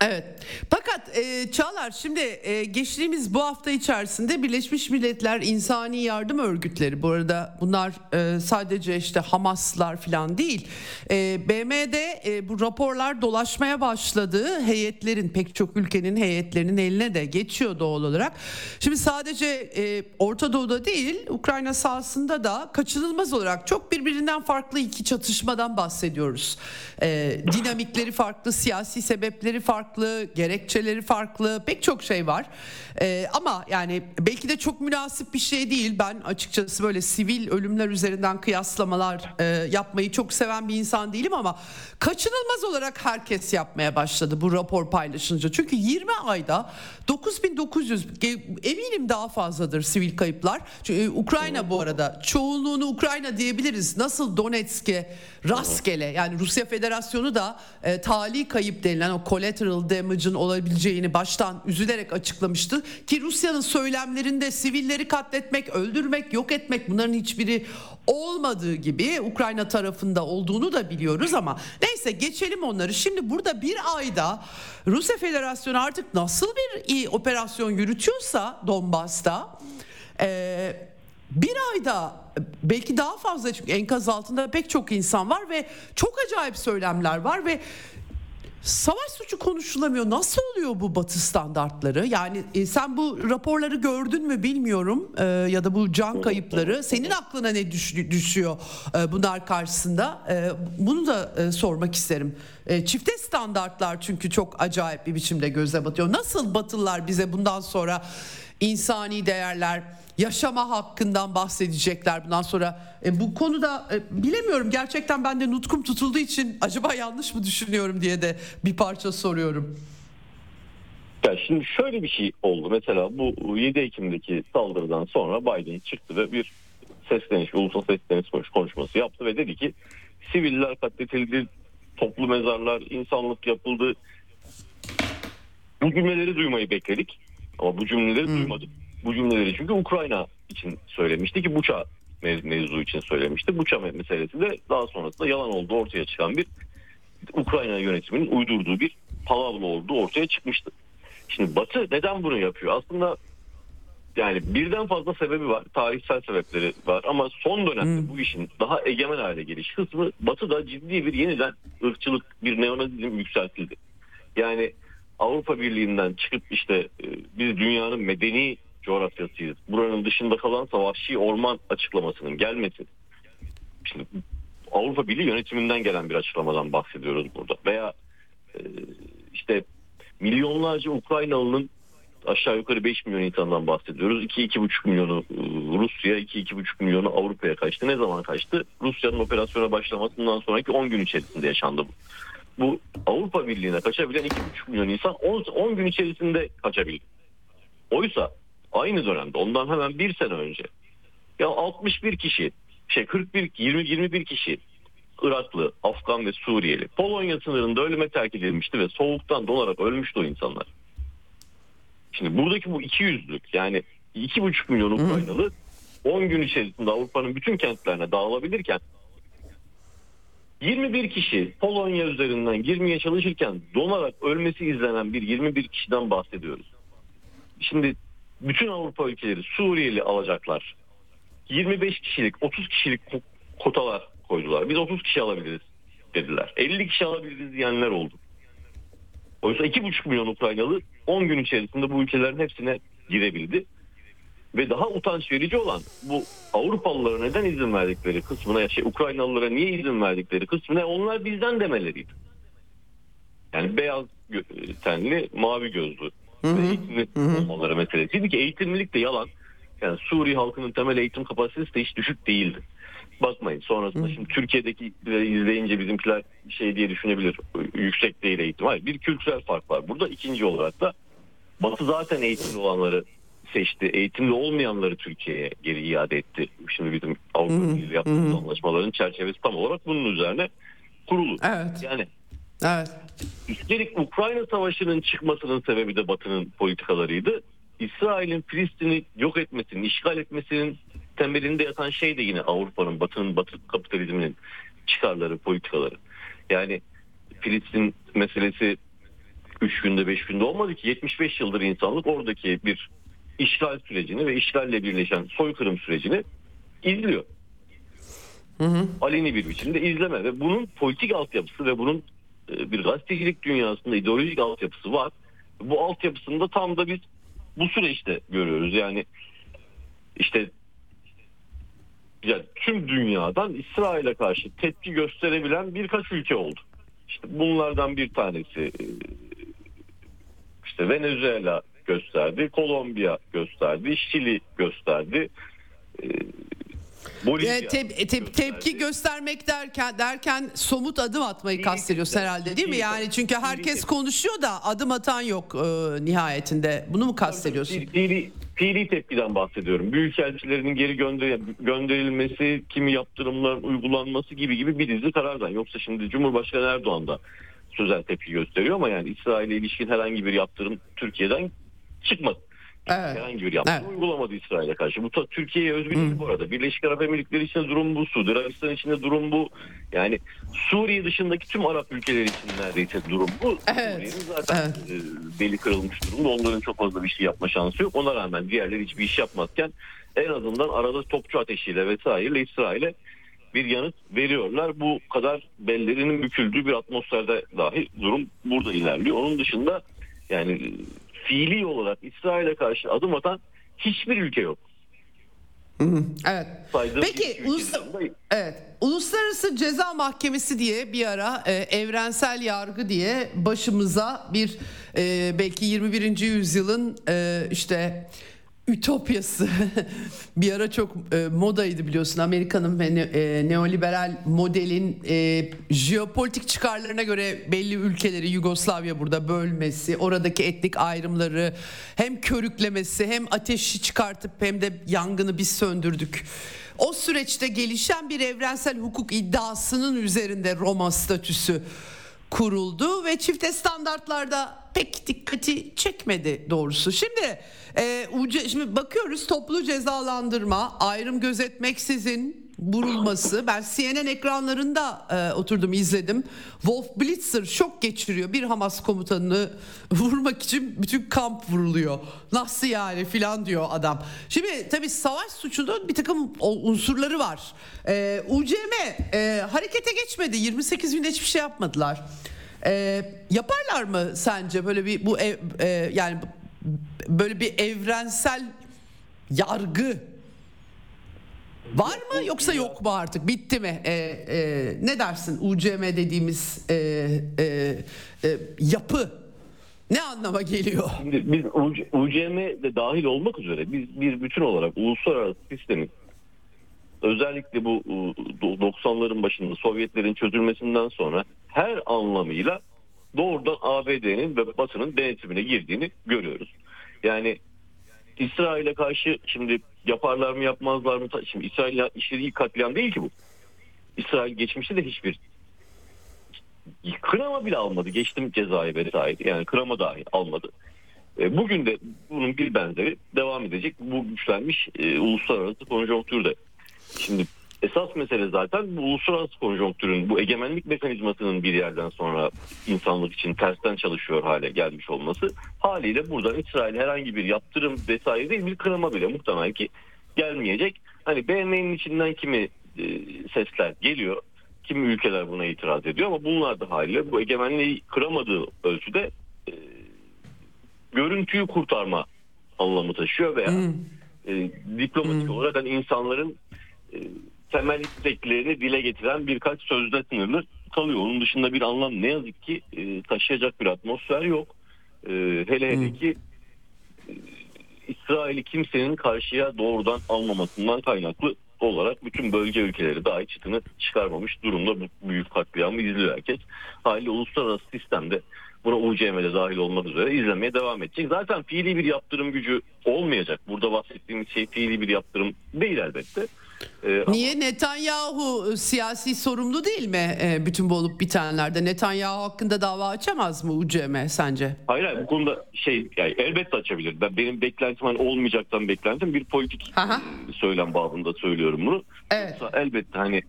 Evet. Fakat e, Çağlar şimdi e, geçtiğimiz bu hafta içerisinde Birleşmiş Milletler İnsani Yardım Örgütleri bu arada bunlar e, sadece işte Hamaslar falan değil. E, BM'de e, bu raporlar dolaşmaya başladığı heyetlerin pek çok ülkenin heyetlerinin eline de geçiyor doğal olarak. Şimdi sadece e, Orta Doğu'da değil Ukrayna sahasında da kaçınılmaz olarak çok birbirinden farklı iki çatışmadan bahsediyoruz. E, dinamikleri farklı, siyasi sebepleri farklı farklı, gerekçeleri farklı, pek çok şey var. Ee, ama yani belki de çok münasip bir şey değil. Ben açıkçası böyle sivil ölümler üzerinden kıyaslamalar e, yapmayı çok seven bir insan değilim ama kaçınılmaz olarak herkes yapmaya başladı bu rapor paylaşınca. Çünkü 20 ayda 9900 eminim daha fazladır sivil kayıplar. Çünkü e, Ukrayna bu arada çoğunluğunu Ukrayna diyebiliriz. Nasıl Donetsk'e rastgele yani Rusya Federasyonu da e, tali kayıp denilen o collateral damage'ın olabileceğini baştan üzülerek açıklamıştı. Ki Rusya'nın söylemlerinde sivilleri katletmek, öldürmek, yok etmek bunların hiçbiri olmadığı gibi Ukrayna tarafında olduğunu da biliyoruz ama neyse geçelim onları. Şimdi burada bir ayda Rusya Federasyonu artık nasıl bir operasyon yürütüyorsa Donbas'ta e, bir ayda belki daha fazla çünkü enkaz altında pek çok insan var ve çok acayip söylemler var ve Savaş suçu konuşulamıyor. Nasıl oluyor bu batı standartları? Yani e, sen bu raporları gördün mü bilmiyorum e, ya da bu can kayıpları. Senin aklına ne düş, düşüyor e, bunlar karşısında? E, bunu da e, sormak isterim. E, çifte standartlar çünkü çok acayip bir biçimde göze batıyor. Nasıl batılılar bize bundan sonra insani değerler yaşama hakkından bahsedecekler bundan sonra. E, bu konuda e, bilemiyorum gerçekten ben de nutkum tutulduğu için acaba yanlış mı düşünüyorum diye de bir parça soruyorum. Ya şimdi şöyle bir şey oldu. Mesela bu 7 Ekim'deki saldırıdan sonra Biden çıktı ve bir sesleniş, ulusal sesleniş konuşması yaptı ve dedi ki siviller katletildi, toplu mezarlar, insanlık yapıldı. Bu cümleleri duymayı bekledik ama bu cümleleri hmm. duymadık bu cümleleri çünkü Ukrayna için söylemişti ki Buça mevzu için söylemişti. Buça meselesi de daha sonrasında yalan olduğu ortaya çıkan bir Ukrayna yönetiminin uydurduğu bir palavra olduğu ortaya çıkmıştı. Şimdi Batı neden bunu yapıyor? Aslında yani birden fazla sebebi var. Tarihsel sebepleri var ama son dönemde hmm. bu işin daha egemen hale geliş kısmı Batı'da ciddi bir yeniden ırkçılık, bir neonazizm yükseltildi. Yani Avrupa Birliği'nden çıkıp işte e, biz dünyanın medeni coğrafyasıyız. Buranın dışında kalan savaşçı orman açıklamasının gelmesi şimdi Avrupa Birliği yönetiminden gelen bir açıklamadan bahsediyoruz burada. Veya e, işte milyonlarca Ukraynalı'nın aşağı yukarı 5 milyon insandan bahsediyoruz. 2-2,5 milyonu e, Rusya, 2-2,5 milyonu Avrupa'ya kaçtı. Ne zaman kaçtı? Rusya'nın operasyona başlamasından sonraki 10 gün içerisinde yaşandı bu. Bu Avrupa Birliği'ne kaçabilen 2,5 milyon insan 10, 10 gün içerisinde kaçabildi. Oysa aynı dönemde ondan hemen bir sene önce ya 61 kişi şey 41 20 21 kişi Iraklı, Afgan ve Suriyeli Polonya sınırında ölüme terk edilmişti ve soğuktan donarak ölmüştü o insanlar. Şimdi buradaki bu iki yüzlük yani iki buçuk milyon Ukraynalı 10 gün içerisinde Avrupa'nın bütün kentlerine dağılabilirken 21 kişi Polonya üzerinden girmeye çalışırken donarak ölmesi izlenen bir 21 kişiden bahsediyoruz. Şimdi bütün Avrupa ülkeleri Suriyeli alacaklar. 25 kişilik 30 kişilik kotalar koydular. Biz 30 kişi alabiliriz dediler. 50 kişi alabiliriz diyenler oldu. Oysa 2,5 milyon Ukraynalı 10 gün içerisinde bu ülkelerin hepsine girebildi. Ve daha utanç verici olan bu Avrupalılara neden izin verdikleri kısmına, şey, Ukraynalılara niye izin verdikleri kısmına onlar bizden demeleriydi. Yani beyaz tenli, mavi gözlü ve eğitimli olmaları meselesiydi ki eğitimlilik de yalan. Yani Suriye halkının temel eğitim kapasitesi de hiç düşük değildi. Bakmayın sonrasında şimdi Türkiye'deki izleyince bizimkiler şey diye düşünebilir yüksek değil eğitim. Hayır bir kültürel fark var. Burada ikinci olarak da Batı zaten eğitimli olanları seçti. Eğitimli olmayanları Türkiye'ye geri iade etti. Şimdi bizim Avrupa Birliği yaptığımız anlaşmaların çerçevesi tam olarak bunun üzerine kurulu. Evet. Yani Evet. Üstelik Ukrayna Savaşı'nın çıkmasının sebebi de Batı'nın politikalarıydı. İsrail'in Filistin'i yok etmesinin, işgal etmesinin temelinde yatan şey de yine Avrupa'nın, Batı'nın, Batı kapitalizminin çıkarları, politikaları. Yani Filistin meselesi 3 günde 5 günde olmadı ki 75 yıldır insanlık oradaki bir işgal sürecini ve işgalle birleşen soykırım sürecini izliyor. Hı hı. Aleni bir biçimde izleme ve bunun politik altyapısı ve bunun bir gazetecilik dünyasında ideolojik altyapısı var. Bu altyapısında tam da biz bu süreçte görüyoruz. Yani işte yani tüm dünyadan İsrail'e karşı tepki gösterebilen birkaç ülke oldu. İşte bunlardan bir tanesi e, işte Venezuela gösterdi, Kolombiya gösterdi, Şili gösterdi. E, Bolivya e, te, te, tepki göstermek derken derken somut adım atmayı kastediyorsun herhalde değil mi? Yani çünkü herkes konuşuyor da adım atan yok e, nihayetinde. Bunu mu kastediyorsun? Fiili, fiili tepkiden bahsediyorum. Büyükelçilerinin geri gönder gönderilmesi, kimi yaptırımların uygulanması gibi gibi bir dizi karardan. Yoksa şimdi Cumhurbaşkanı Erdoğan da sözel tepki gösteriyor ama yani İsrail'e ilişkin herhangi bir yaptırım Türkiye'den çıkmadı. Evet. Herhangi bir yaptırım evet. uygulamadı İsrail'e karşı. Bu Türkiye'ye özgü değil bu arada. Birleşik Arap Emirlikleri için durum bu. Suudi Arabistan için de durum bu. Yani Suriye dışındaki tüm Arap ülkeleri için neredeyse durum bu. Evet. Suriye'nin zaten evet. E, beli kırılmış durumda. Onların çok fazla bir şey yapma şansı yok. Ona rağmen diğerleri hiçbir iş yapmazken en azından arada topçu ateşiyle vesaireyle İsrail'e bir yanıt veriyorlar. Bu kadar bellerinin büküldüğü bir atmosferde dahi durum burada ilerliyor. Onun dışında yani fiili olarak İsrail'e karşı adım atan hiçbir ülke yok. Evet. Saydığım Peki ulus evet. Uluslararası Ceza Mahkemesi diye bir ara e, evrensel yargı diye başımıza bir e, belki 21. yüzyılın e, işte ütopyası <laughs> bir ara çok e, modaydı biliyorsun Amerika'nın ve ne, e, neoliberal modelin e, jeopolitik çıkarlarına göre belli ülkeleri Yugoslavya burada bölmesi oradaki etnik ayrımları hem körüklemesi hem ateşi çıkartıp hem de yangını biz söndürdük. O süreçte gelişen bir evrensel hukuk iddiasının üzerinde Roma statüsü kuruldu ve çifte standartlarda pek dikkati çekmedi doğrusu. Şimdi e, şimdi bakıyoruz toplu cezalandırma, ayrım gözetmeksizin vurulması. Ben CNN ekranlarında e, oturdum izledim. Wolf Blitzer şok geçiriyor. Bir Hamas komutanını <laughs> vurmak için bütün kamp vuruluyor. Nasıl yani filan diyor adam. Şimdi tabii savaş suçunda bir takım unsurları var. E, UCM e, harekete geçmedi. 28 günde hiçbir şey yapmadılar. E, yaparlar mı sence böyle bir bu ev, e, yani böyle bir evrensel yargı Var mı yoksa yok mu artık? Bitti mi? Ee, e, ne dersin? UCM dediğimiz e, e, e, yapı ne anlama geliyor? Şimdi biz UCM de dahil olmak üzere biz bir bütün olarak uluslararası sistemin özellikle bu 90'ların başında Sovyetlerin çözülmesinden sonra her anlamıyla doğrudan ABD'nin ve Batı'nın denetimine girdiğini görüyoruz. Yani İsrail'e karşı şimdi yaparlar mı yapmazlar mı? Şimdi İsrail işlediği katliam değil ki bu. İsrail geçmişte de hiçbir kınama bile almadı. Geçtim cezayı vesaire. Yani kınama dahi almadı. E, bugün de bunun bir benzeri devam edecek. Bu güçlenmiş e, uluslararası konjonktürde. Şimdi esas mesele zaten bu uluslararası konjonktürün, bu egemenlik mekanizmasının bir yerden sonra insanlık için tersten çalışıyor hale gelmiş olması. Haliyle buradan İsrail herhangi bir yaptırım vesaire değil bir kınama bile muhtemel ki gelmeyecek. Hani BM'nin içinden kimi e, sesler geliyor. Kimi ülkeler buna itiraz ediyor ama bunlar da haliyle bu egemenliği kıramadığı ölçüde e, görüntüyü kurtarma anlamı taşıyor veya hmm. e, diplomatik hmm. olarak hani insanların e, temel isteklerini dile getiren birkaç sözde sınırlı kalıyor. Onun dışında bir anlam ne yazık ki e, taşıyacak bir atmosfer yok. E, hele hele ki e, İsrail'i kimsenin karşıya doğrudan almamasından kaynaklı olarak bütün bölge ülkeleri dahi çıtını çıkarmamış durumda bu büyük katliamı izliyor herkes. Hali uluslararası sistemde buna UCM'de dahil olmak üzere izlemeye devam edecek. Zaten fiili bir yaptırım gücü olmayacak. Burada bahsettiğimiz şey fiili bir yaptırım değil elbette. Ee, Niye ama... Netanyahu e, siyasi sorumlu değil mi e, bütün bu olup bitenlerde? Netanyahu hakkında dava açamaz mı UCM sence? Hayır hayır bu konuda şey yani elbette açabilir. Ben benim beklentim hani olmayacaktan beklentim bir politik Aha. E, söylem babında söylüyorum bunu. Evet. Yoksa elbette hani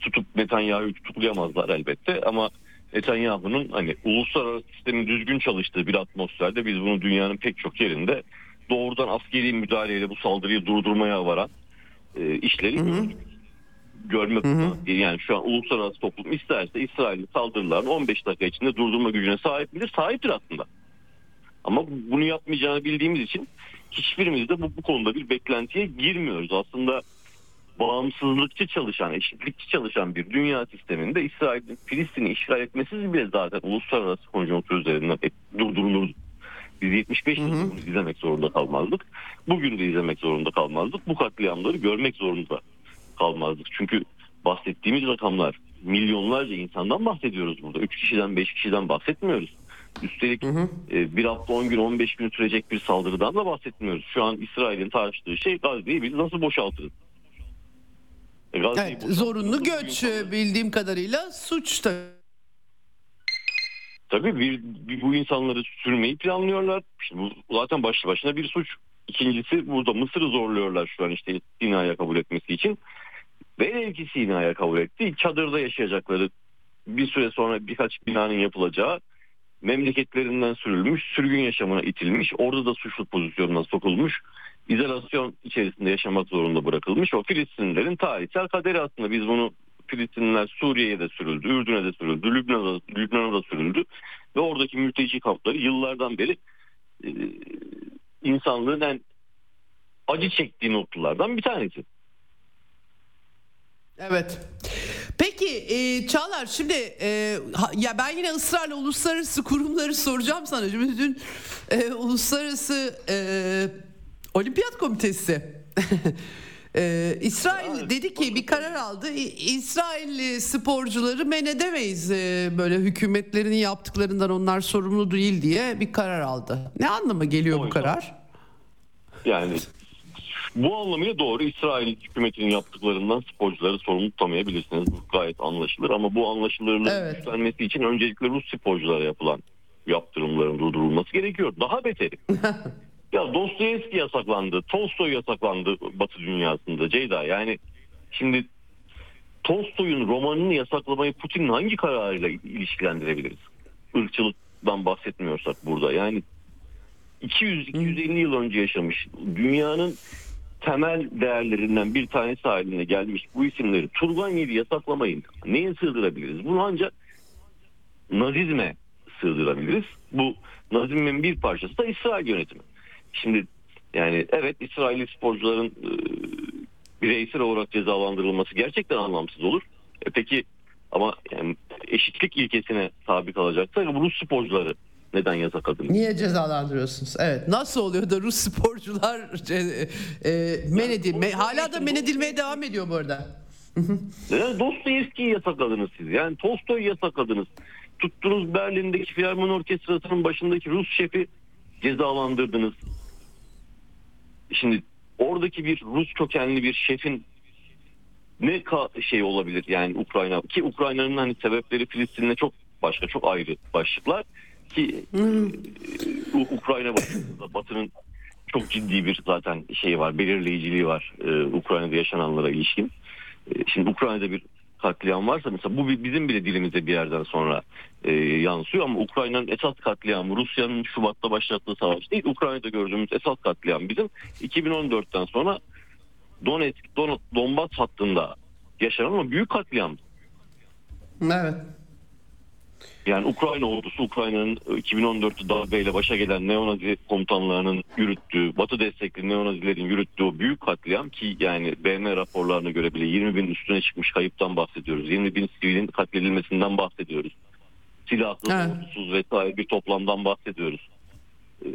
tutup Netanyahu'yu tutuklayamazlar elbette ama Netanyahu'nun hani uluslararası sistemin düzgün çalıştığı bir atmosferde biz bunu dünyanın pek çok yerinde doğrudan askeri müdahaleyle bu saldırıyı durdurmaya varan e, işleri hı hı. görmek hı hı. yani şu an uluslararası toplum isterse İsrail'in saldırılarını 15 dakika içinde durdurma gücüne sahip midir? Sahiptir aslında. Ama bunu yapmayacağını bildiğimiz için hiçbirimiz de bu, bu konuda bir beklentiye girmiyoruz. Aslında bağımsızlıkçı çalışan, eşitlikçi çalışan bir dünya sisteminde İsrail'in Filistin'i işgal etmesiz bile zaten uluslararası konjonktür üzerinden durdurulurdu. Biz 75 yıl bunu izlemek zorunda kalmazdık. Bugün de izlemek zorunda kalmazdık. Bu katliamları görmek zorunda kalmazdık. Çünkü bahsettiğimiz rakamlar milyonlarca insandan bahsediyoruz burada. 3 kişiden 5 kişiden bahsetmiyoruz. Üstelik hı hı. E, bir hafta 10 gün 15 gün sürecek bir saldırıdan da bahsetmiyoruz. Şu an İsrail'in tartıştığı şey Gazze'yi biz nasıl boşaltırız? E, evet, zorunlu göç bildiğim kadarıyla suç da Tabii bir, bir, bu insanları sürmeyi planlıyorlar. Şimdi bu zaten başlı başına bir suç. İkincisi burada Mısır'ı zorluyorlar şu an işte Sina'ya kabul etmesi için. Velev ki Sina'ya kabul etti. Çadırda yaşayacakları bir süre sonra birkaç binanın yapılacağı memleketlerinden sürülmüş, sürgün yaşamına itilmiş, orada da suçlu pozisyonuna sokulmuş, izolasyon içerisinde yaşamak zorunda bırakılmış. O Filistinlilerin tarihsel kaderi aslında biz bunu Filistinliler Suriye'ye de sürüldü, Ürdün'e de sürüldü, Lübnan'a, Lübnan'a da sürüldü. Ve oradaki mülteci kampları yıllardan beri e, insanlığın en acı çektiği noktalardan bir tanesi. Evet. Peki e, Çağlar şimdi e, ya ben yine ısrarla uluslararası kurumları soracağım sana. Şimdi dün e, uluslararası e, olimpiyat komitesi <laughs> Ee, İsrail dedi ki bir karar aldı. İsrail sporcuları men edemeyiz ee, böyle hükümetlerinin yaptıklarından onlar sorumlu değil diye bir karar aldı. Ne anlama geliyor o bu karar? Yani bu anlamıyla doğru İsrail hükümetinin yaptıklarından sporcuları sorumlu tutamayabilirsiniz. Bu gayet anlaşılır ama bu anlaşılırlığın evet. güçlenmesi için öncelikle Rus sporculara yapılan yaptırımların durdurulması gerekiyor. Daha beteri. <laughs> Ya Dostoyevski yasaklandı, Tolstoy yasaklandı Batı dünyasında Ceyda. Yani şimdi Tolstoy'un romanını yasaklamayı Putin'in hangi kararıyla ilişkilendirebiliriz? Irkçılıktan bahsetmiyorsak burada. Yani 200-250 yıl önce yaşamış dünyanın temel değerlerinden bir tanesi haline gelmiş bu isimleri Turgenev'i yasaklamayın. Neye sığdırabiliriz? Bunu ancak Nazizme sığdırabiliriz. Bu Nazizmin bir parçası da İsrail yönetimi. Şimdi yani evet İsrail sporcuların e, bireysel olarak cezalandırılması gerçekten anlamsız olur. E peki ama yani eşitlik ilkesine tabi kalacaksa Rus sporcuları neden yasakladınız? Niye cezalandırıyorsunuz? Evet. Nasıl oluyor da Rus sporcular <laughs> e, e, men edilme, hala da men edilmeye devam ediyor bu arada. Neden Dostoyevski'yi yasakladınız siz? Yani Tolstoy'u yasakladınız. Tuttunuz Berlin'deki Filarmoni Orkestrası'nın başındaki Rus şefi cezalandırdınız. Şimdi oradaki bir Rus kökenli bir şefin ne ka- şey olabilir yani Ukrayna ki Ukrayna'nın hani sebepleri Filistin'le çok başka çok ayrı başlıklar ki e, Ukrayna başında Batı'nın çok ciddi bir zaten şey var belirleyiciliği var e, Ukrayna'da yaşananlara ilişkin. E, şimdi Ukrayna'da bir katliam varsa mesela bu bizim bile dilimize bir yerden sonra e, yansıyor ama Ukrayna'nın esas katliamı Rusya'nın Şubat'ta başlattığı savaş değil. Ukrayna'da gördüğümüz esas katliam bizim 2014'ten sonra Donetsk, Don Donbas hattında yaşanan ama büyük katliam. Evet. Yani Ukrayna ordusu Ukrayna'nın 2014'te darbeyle başa gelen neonazi komutanlarının yürüttüğü, Batı destekli neonazilerin yürüttüğü büyük katliam ki yani BM raporlarına göre bile 20 bin üstüne çıkmış kayıptan bahsediyoruz. 20 bin sivilin katledilmesinden bahsediyoruz. Silahlı, Evet. ordusuz vesaire bir toplamdan bahsediyoruz. Ee,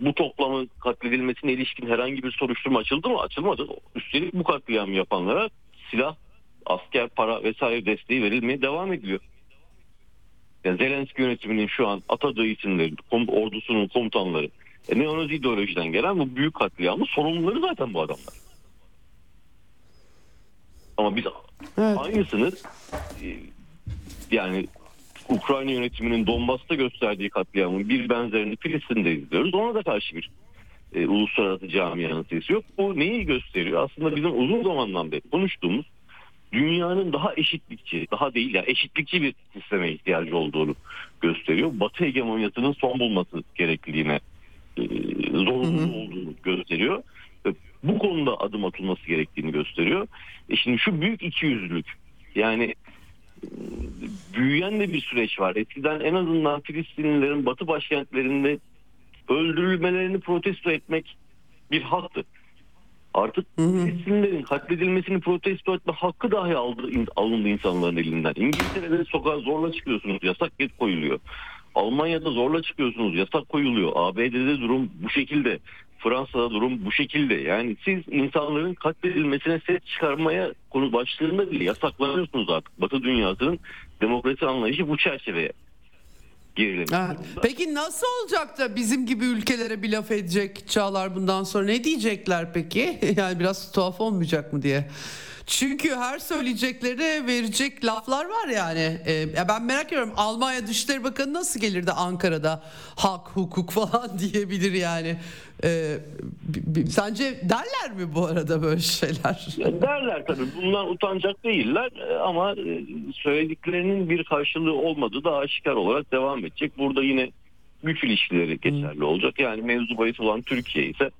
Bu toplamın katledilmesine ilişkin herhangi bir soruşturma açıldı mı? Açılmadı. Üstelik bu katliamı yapanlara silah, asker, para vesaire desteği verilmeye devam ediliyor. Yani Zelenski yönetiminin şu an atadığı isimlerin kom- ordusunun komutanları e, neonazi ideolojiden gelen bu büyük katliamın sorumluları zaten bu adamlar. Ama biz Evet. aynısını e, yani Ukrayna yönetiminin Donbas'ta gösterdiği katliamın bir benzerini Filistin'de izliyoruz. Ona da karşı bir e, uluslararası camianın sesi yok. Bu neyi gösteriyor? Aslında bizim uzun zamandan beri konuştuğumuz dünyanın daha eşitlikçi, daha değil yani eşitlikçi bir sisteme ihtiyacı olduğunu gösteriyor. Batı hegemonyasının son bulması gerekliliğine e, zorunlu olduğunu gösteriyor. Ve bu konuda adım atılması gerektiğini gösteriyor. E şimdi şu büyük ikiyüzlülük yani e, büyüyen de bir süreç var. Eskiden en azından Filistinlilerin batı başkentlerinde öldürülmelerini protesto etmek bir haktı. Artık Filistinlilerin katledilmesini protesto etme hakkı dahi aldı, alındı insanların elinden. İngiltere'de sokağa zorla çıkıyorsunuz yasak et koyuluyor. Almanya'da zorla çıkıyorsunuz yasak koyuluyor. ABD'de durum bu şekilde. Fransa'da durum bu şekilde. Yani siz insanların katledilmesine ses çıkarmaya konu başlığında bile yasaklanıyorsunuz artık. Batı dünyasının demokrasi anlayışı bu çerçeveye gerilemiş. Evet. Peki nasıl olacak da bizim gibi ülkelere bir laf edecek Çağlar bundan sonra ne diyecekler peki? <laughs> Yani biraz tuhaf olmayacak mı diye. Çünkü her söyleyecekleri verecek laflar var yani. Ee, ya ben merak ediyorum Almanya Dışişleri Bakanı nasıl gelir de Ankara'da hak, hukuk <laughs> falan diyebilir yani. Ee, b- sence derler mi bu arada böyle şeyler? Derler tabii bundan utanacak değiller e, ama e, söylediklerinin bir karşılığı olmadığı da aşikar olarak devam edecek. Burada yine güç ilişkileri geçerli olacak. Yani mevzu bahis olan Türkiye ise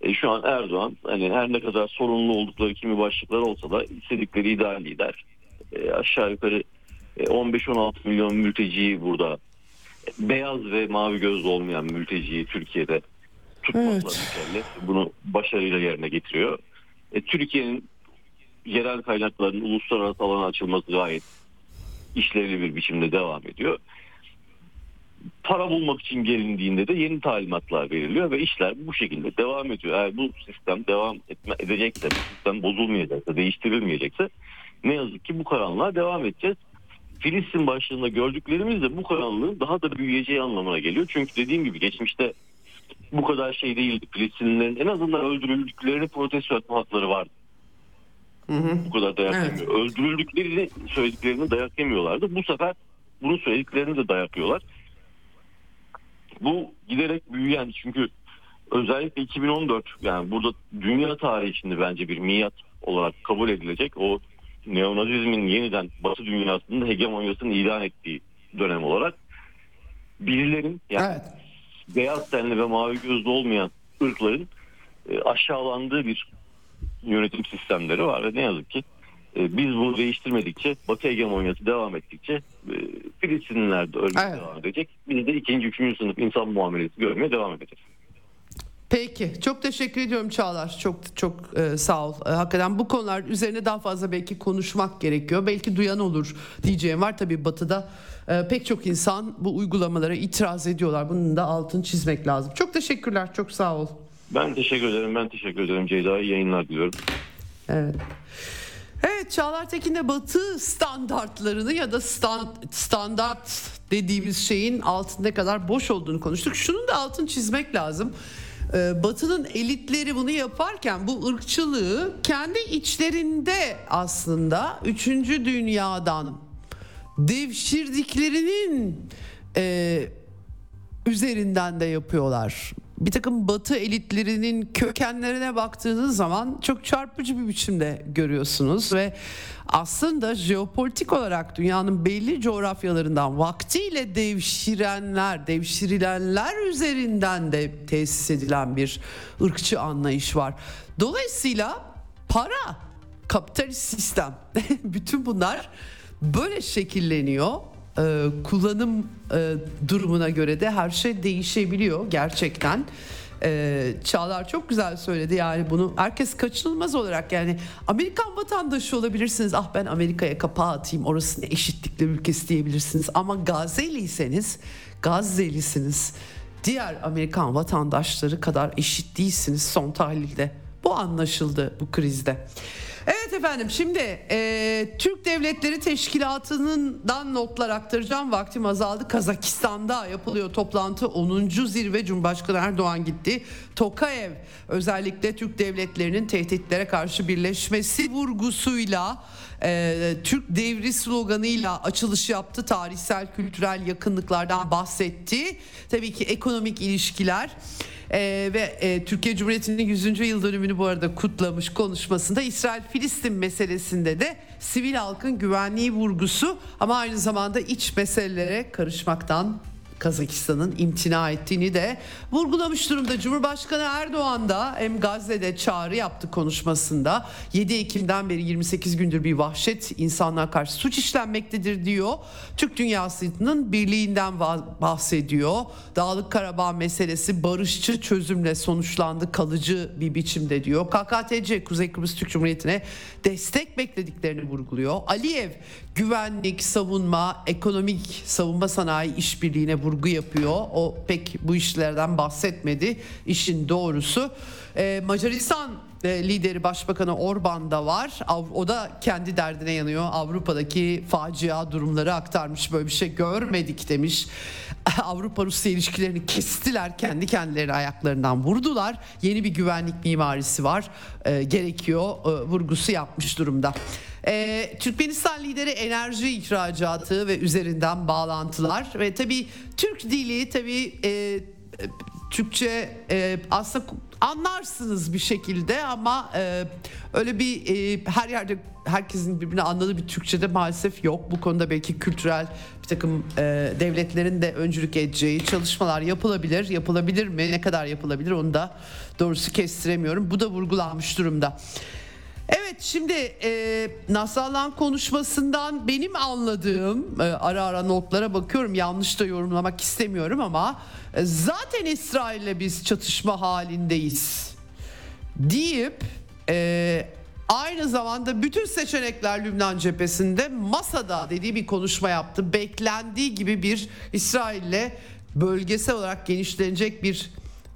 e, şu an Erdoğan hani her ne kadar sorunlu oldukları kimi başlıklar olsa da istedikleri ideal lider. E, aşağı yukarı e, 15-16 milyon mülteciyi burada e, beyaz ve mavi gözlü olmayan mülteciyi Türkiye'de tutmakla Evet. mükellef. Bunu başarıyla yerine getiriyor. E, Türkiye'nin yerel kaynakların uluslararası alana açılması gayet işlevli bir biçimde devam ediyor. Para bulmak için gelindiğinde de yeni talimatlar veriliyor ve işler bu şekilde devam ediyor. Eğer bu sistem devam etme, edecekse, bu sistem bozulmayacaksa, değiştirilmeyecekse ne yazık ki bu karanlığa devam edeceğiz. Filistin başlığında gördüklerimiz de bu karanlığın daha da büyüyeceği anlamına geliyor. Çünkü dediğim gibi geçmişte bu kadar şey değildi. Filistinlilerin en azından öldürüldüklerini protesto etme hakları vardı. Bu kadar dayak Evet. yemiyor. Öldürüldüklerini söylediklerini dayak yemiyorlardı. Bu sefer bunu söylediklerini de dayak yiyorlar. Bu giderek büyüyen çünkü özellikle 2014 yani burada dünya tarihi içinde bence bir milat olarak kabul edilecek o neonazizmin yeniden Batı dünyasının hegemonyasını ilan ettiği dönem olarak birilerin yani Evet. beyaz tenli ve mavi gözlü olmayan ırkların e, aşağılandığı bir yönetim sistemleri var ve ne yazık ki biz bunu değiştirmedikçe Batı hegemonyası devam ettikçe e, Filistinliler de ölmeye Evet. devam edecek. Biz de ikinci, üçüncü sınıf insan muamelesi görmeye devam edeceğiz. Peki çok teşekkür ediyorum Çağlar çok çok e, sağ ol e, hakikaten bu konular üzerine daha fazla belki konuşmak gerekiyor belki duyan olur diyeceğim var tabii batıda e, pek çok insan bu uygulamalara itiraz ediyorlar bunun da altını çizmek lazım çok teşekkürler çok sağ ol. Ben teşekkür ederim ben teşekkür ederim Ceyda yayınlar diliyorum. Evet. Evet Çağlar Tekin de batı standartlarını ya da stand, standart dediğimiz şeyin altında kadar boş olduğunu konuştuk. Şunun da altını çizmek lazım. Ee, Batı'nın elitleri bunu yaparken bu ırkçılığı kendi içlerinde aslında 3. dünyadan devşirdiklerinin e, üzerinden de yapıyorlar. Bir takım batı elitlerinin kökenlerine baktığınız zaman çok çarpıcı bir biçimde görüyorsunuz ve aslında jeopolitik olarak dünyanın belli coğrafyalarından vaktiyle devşirenler, devşirilenler üzerinden de tesis edilen bir ırkçı anlayış var. Dolayısıyla para, kapitalist sistem, <laughs> bütün bunlar böyle şekilleniyor e, kullanım e, durumuna göre de her şey değişebiliyor gerçekten. E, Çağlar çok güzel söyledi yani bunu. Herkes kaçınılmaz olarak yani Amerikan vatandaşı olabilirsiniz. Ah ben Amerika'ya kapağı atayım orası ne eşitlikler ülkesi diyebilirsiniz. Ama Gazze'liyseniz Gazze'lisiniz diğer Amerikan vatandaşları kadar eşit değilsiniz son tahlilde. Bu anlaşıldı bu krizde. Evet efendim şimdi e, Türk Devletleri Teşkilatı'ndan notlar aktaracağım. Vaktim azaldı. Kazakistan'da yapılıyor toplantı. 10. zirve Cumhurbaşkanı Erdoğan gitti. Tokayev özellikle Türk devletlerinin tehditlere karşı birleşmesi vurgusuyla e, Türk devri sloganıyla açılış yaptı. Tarihsel kültürel yakınlıklardan bahsetti. Tabii ki ekonomik ilişkiler ee, ve e, Türkiye Cumhuriyeti'nin 100. yıl dönümünü bu arada kutlamış konuşmasında İsrail-Filistin meselesinde de sivil halkın güvenliği vurgusu ama aynı zamanda iç meselelere karışmaktan Kazakistan'ın imtina ettiğini de vurgulamış durumda. Cumhurbaşkanı Erdoğan da hem Gazze'de çağrı yaptı konuşmasında. 7 Ekim'den beri 28 gündür bir vahşet insanlar karşı suç işlenmektedir diyor. Türk dünyasının birliğinden bahsediyor. Dağlık Karabağ meselesi barışçı çözümle sonuçlandı kalıcı bir biçimde diyor. KKTC Kuzey Kıbrıs Türk Cumhuriyeti'ne destek beklediklerini vurguluyor. Aliyev güvenlik, savunma, ekonomik savunma sanayi işbirliğine vurgu yapıyor. O pek bu işlerden bahsetmedi. İşin doğrusu ee, Macaristan e, lideri Başbakanı Orban da var. O da kendi derdine yanıyor. Avrupa'daki facia durumları aktarmış. Böyle bir şey görmedik demiş. <laughs> Avrupa-Rusya ilişkilerini kestiler. Kendi kendilerine ayaklarından vurdular. Yeni bir güvenlik mimarisi var. E, gerekiyor e, vurgusu yapmış durumda. E, Türkmenistan lideri enerji ihracatı ve üzerinden bağlantılar ve tabii Türk dili tabii e, Türkçe e, aslında anlarsınız bir şekilde ama e, öyle bir e, her yerde herkesin birbirine anladığı bir Türkçe'de maalesef yok. Bu konuda belki kültürel bir takım e, devletlerin de öncülük edeceği çalışmalar yapılabilir. Yapılabilir mi? Ne kadar yapılabilir onu da doğrusu kestiremiyorum. Bu da vurgulanmış durumda. Evet şimdi e, Nasrallah'ın konuşmasından benim anladığım e, ara ara notlara bakıyorum yanlış da yorumlamak istemiyorum ama e, zaten İsrail'le biz çatışma halindeyiz deyip e, aynı zamanda bütün seçenekler Lübnan cephesinde masada dediği bir konuşma yaptı. Beklendiği gibi bir İsrail'le bölgesel olarak genişlenecek bir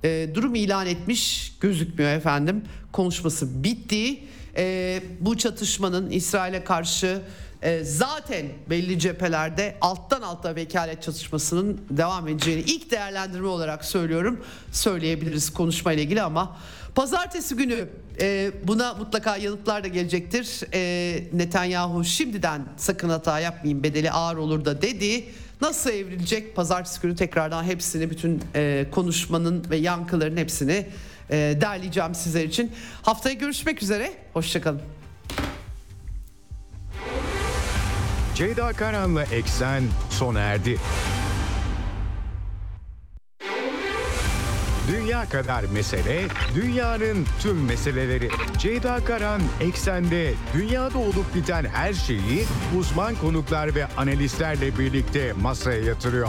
e, durum ilan etmiş gözükmüyor efendim. Konuşması bitti e, bu çatışmanın İsrail'e karşı e, zaten belli cephelerde alttan alta vekalet çatışmasının devam edeceğini ilk değerlendirme olarak söylüyorum. Söyleyebiliriz konuşma ile ilgili ama pazartesi günü e, buna mutlaka yanıtlar da gelecektir. E, Netanyahu şimdiden sakın hata yapmayın bedeli ağır olur da dedi. Nasıl evrilecek pazartesi günü tekrardan hepsini bütün e, konuşmanın ve yankıların hepsini derleyeceğim sizler için. Haftaya görüşmek üzere. Hoşçakalın. Ceyda Karan'la Eksen sona erdi. Dünya kadar mesele, dünyanın tüm meseleleri. Ceyda Karan Eksen'de dünyada olup biten her şeyi uzman konuklar ve analistlerle birlikte masaya yatırıyor.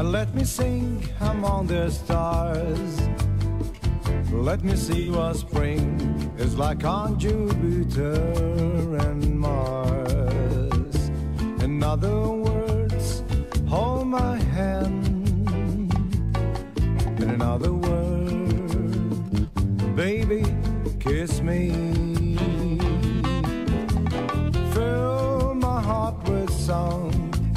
And let me sing among the stars. Let me see what spring is like on Jupiter and Mars. In other words, hold my hand. In another word, baby, kiss me. Fill my heart with song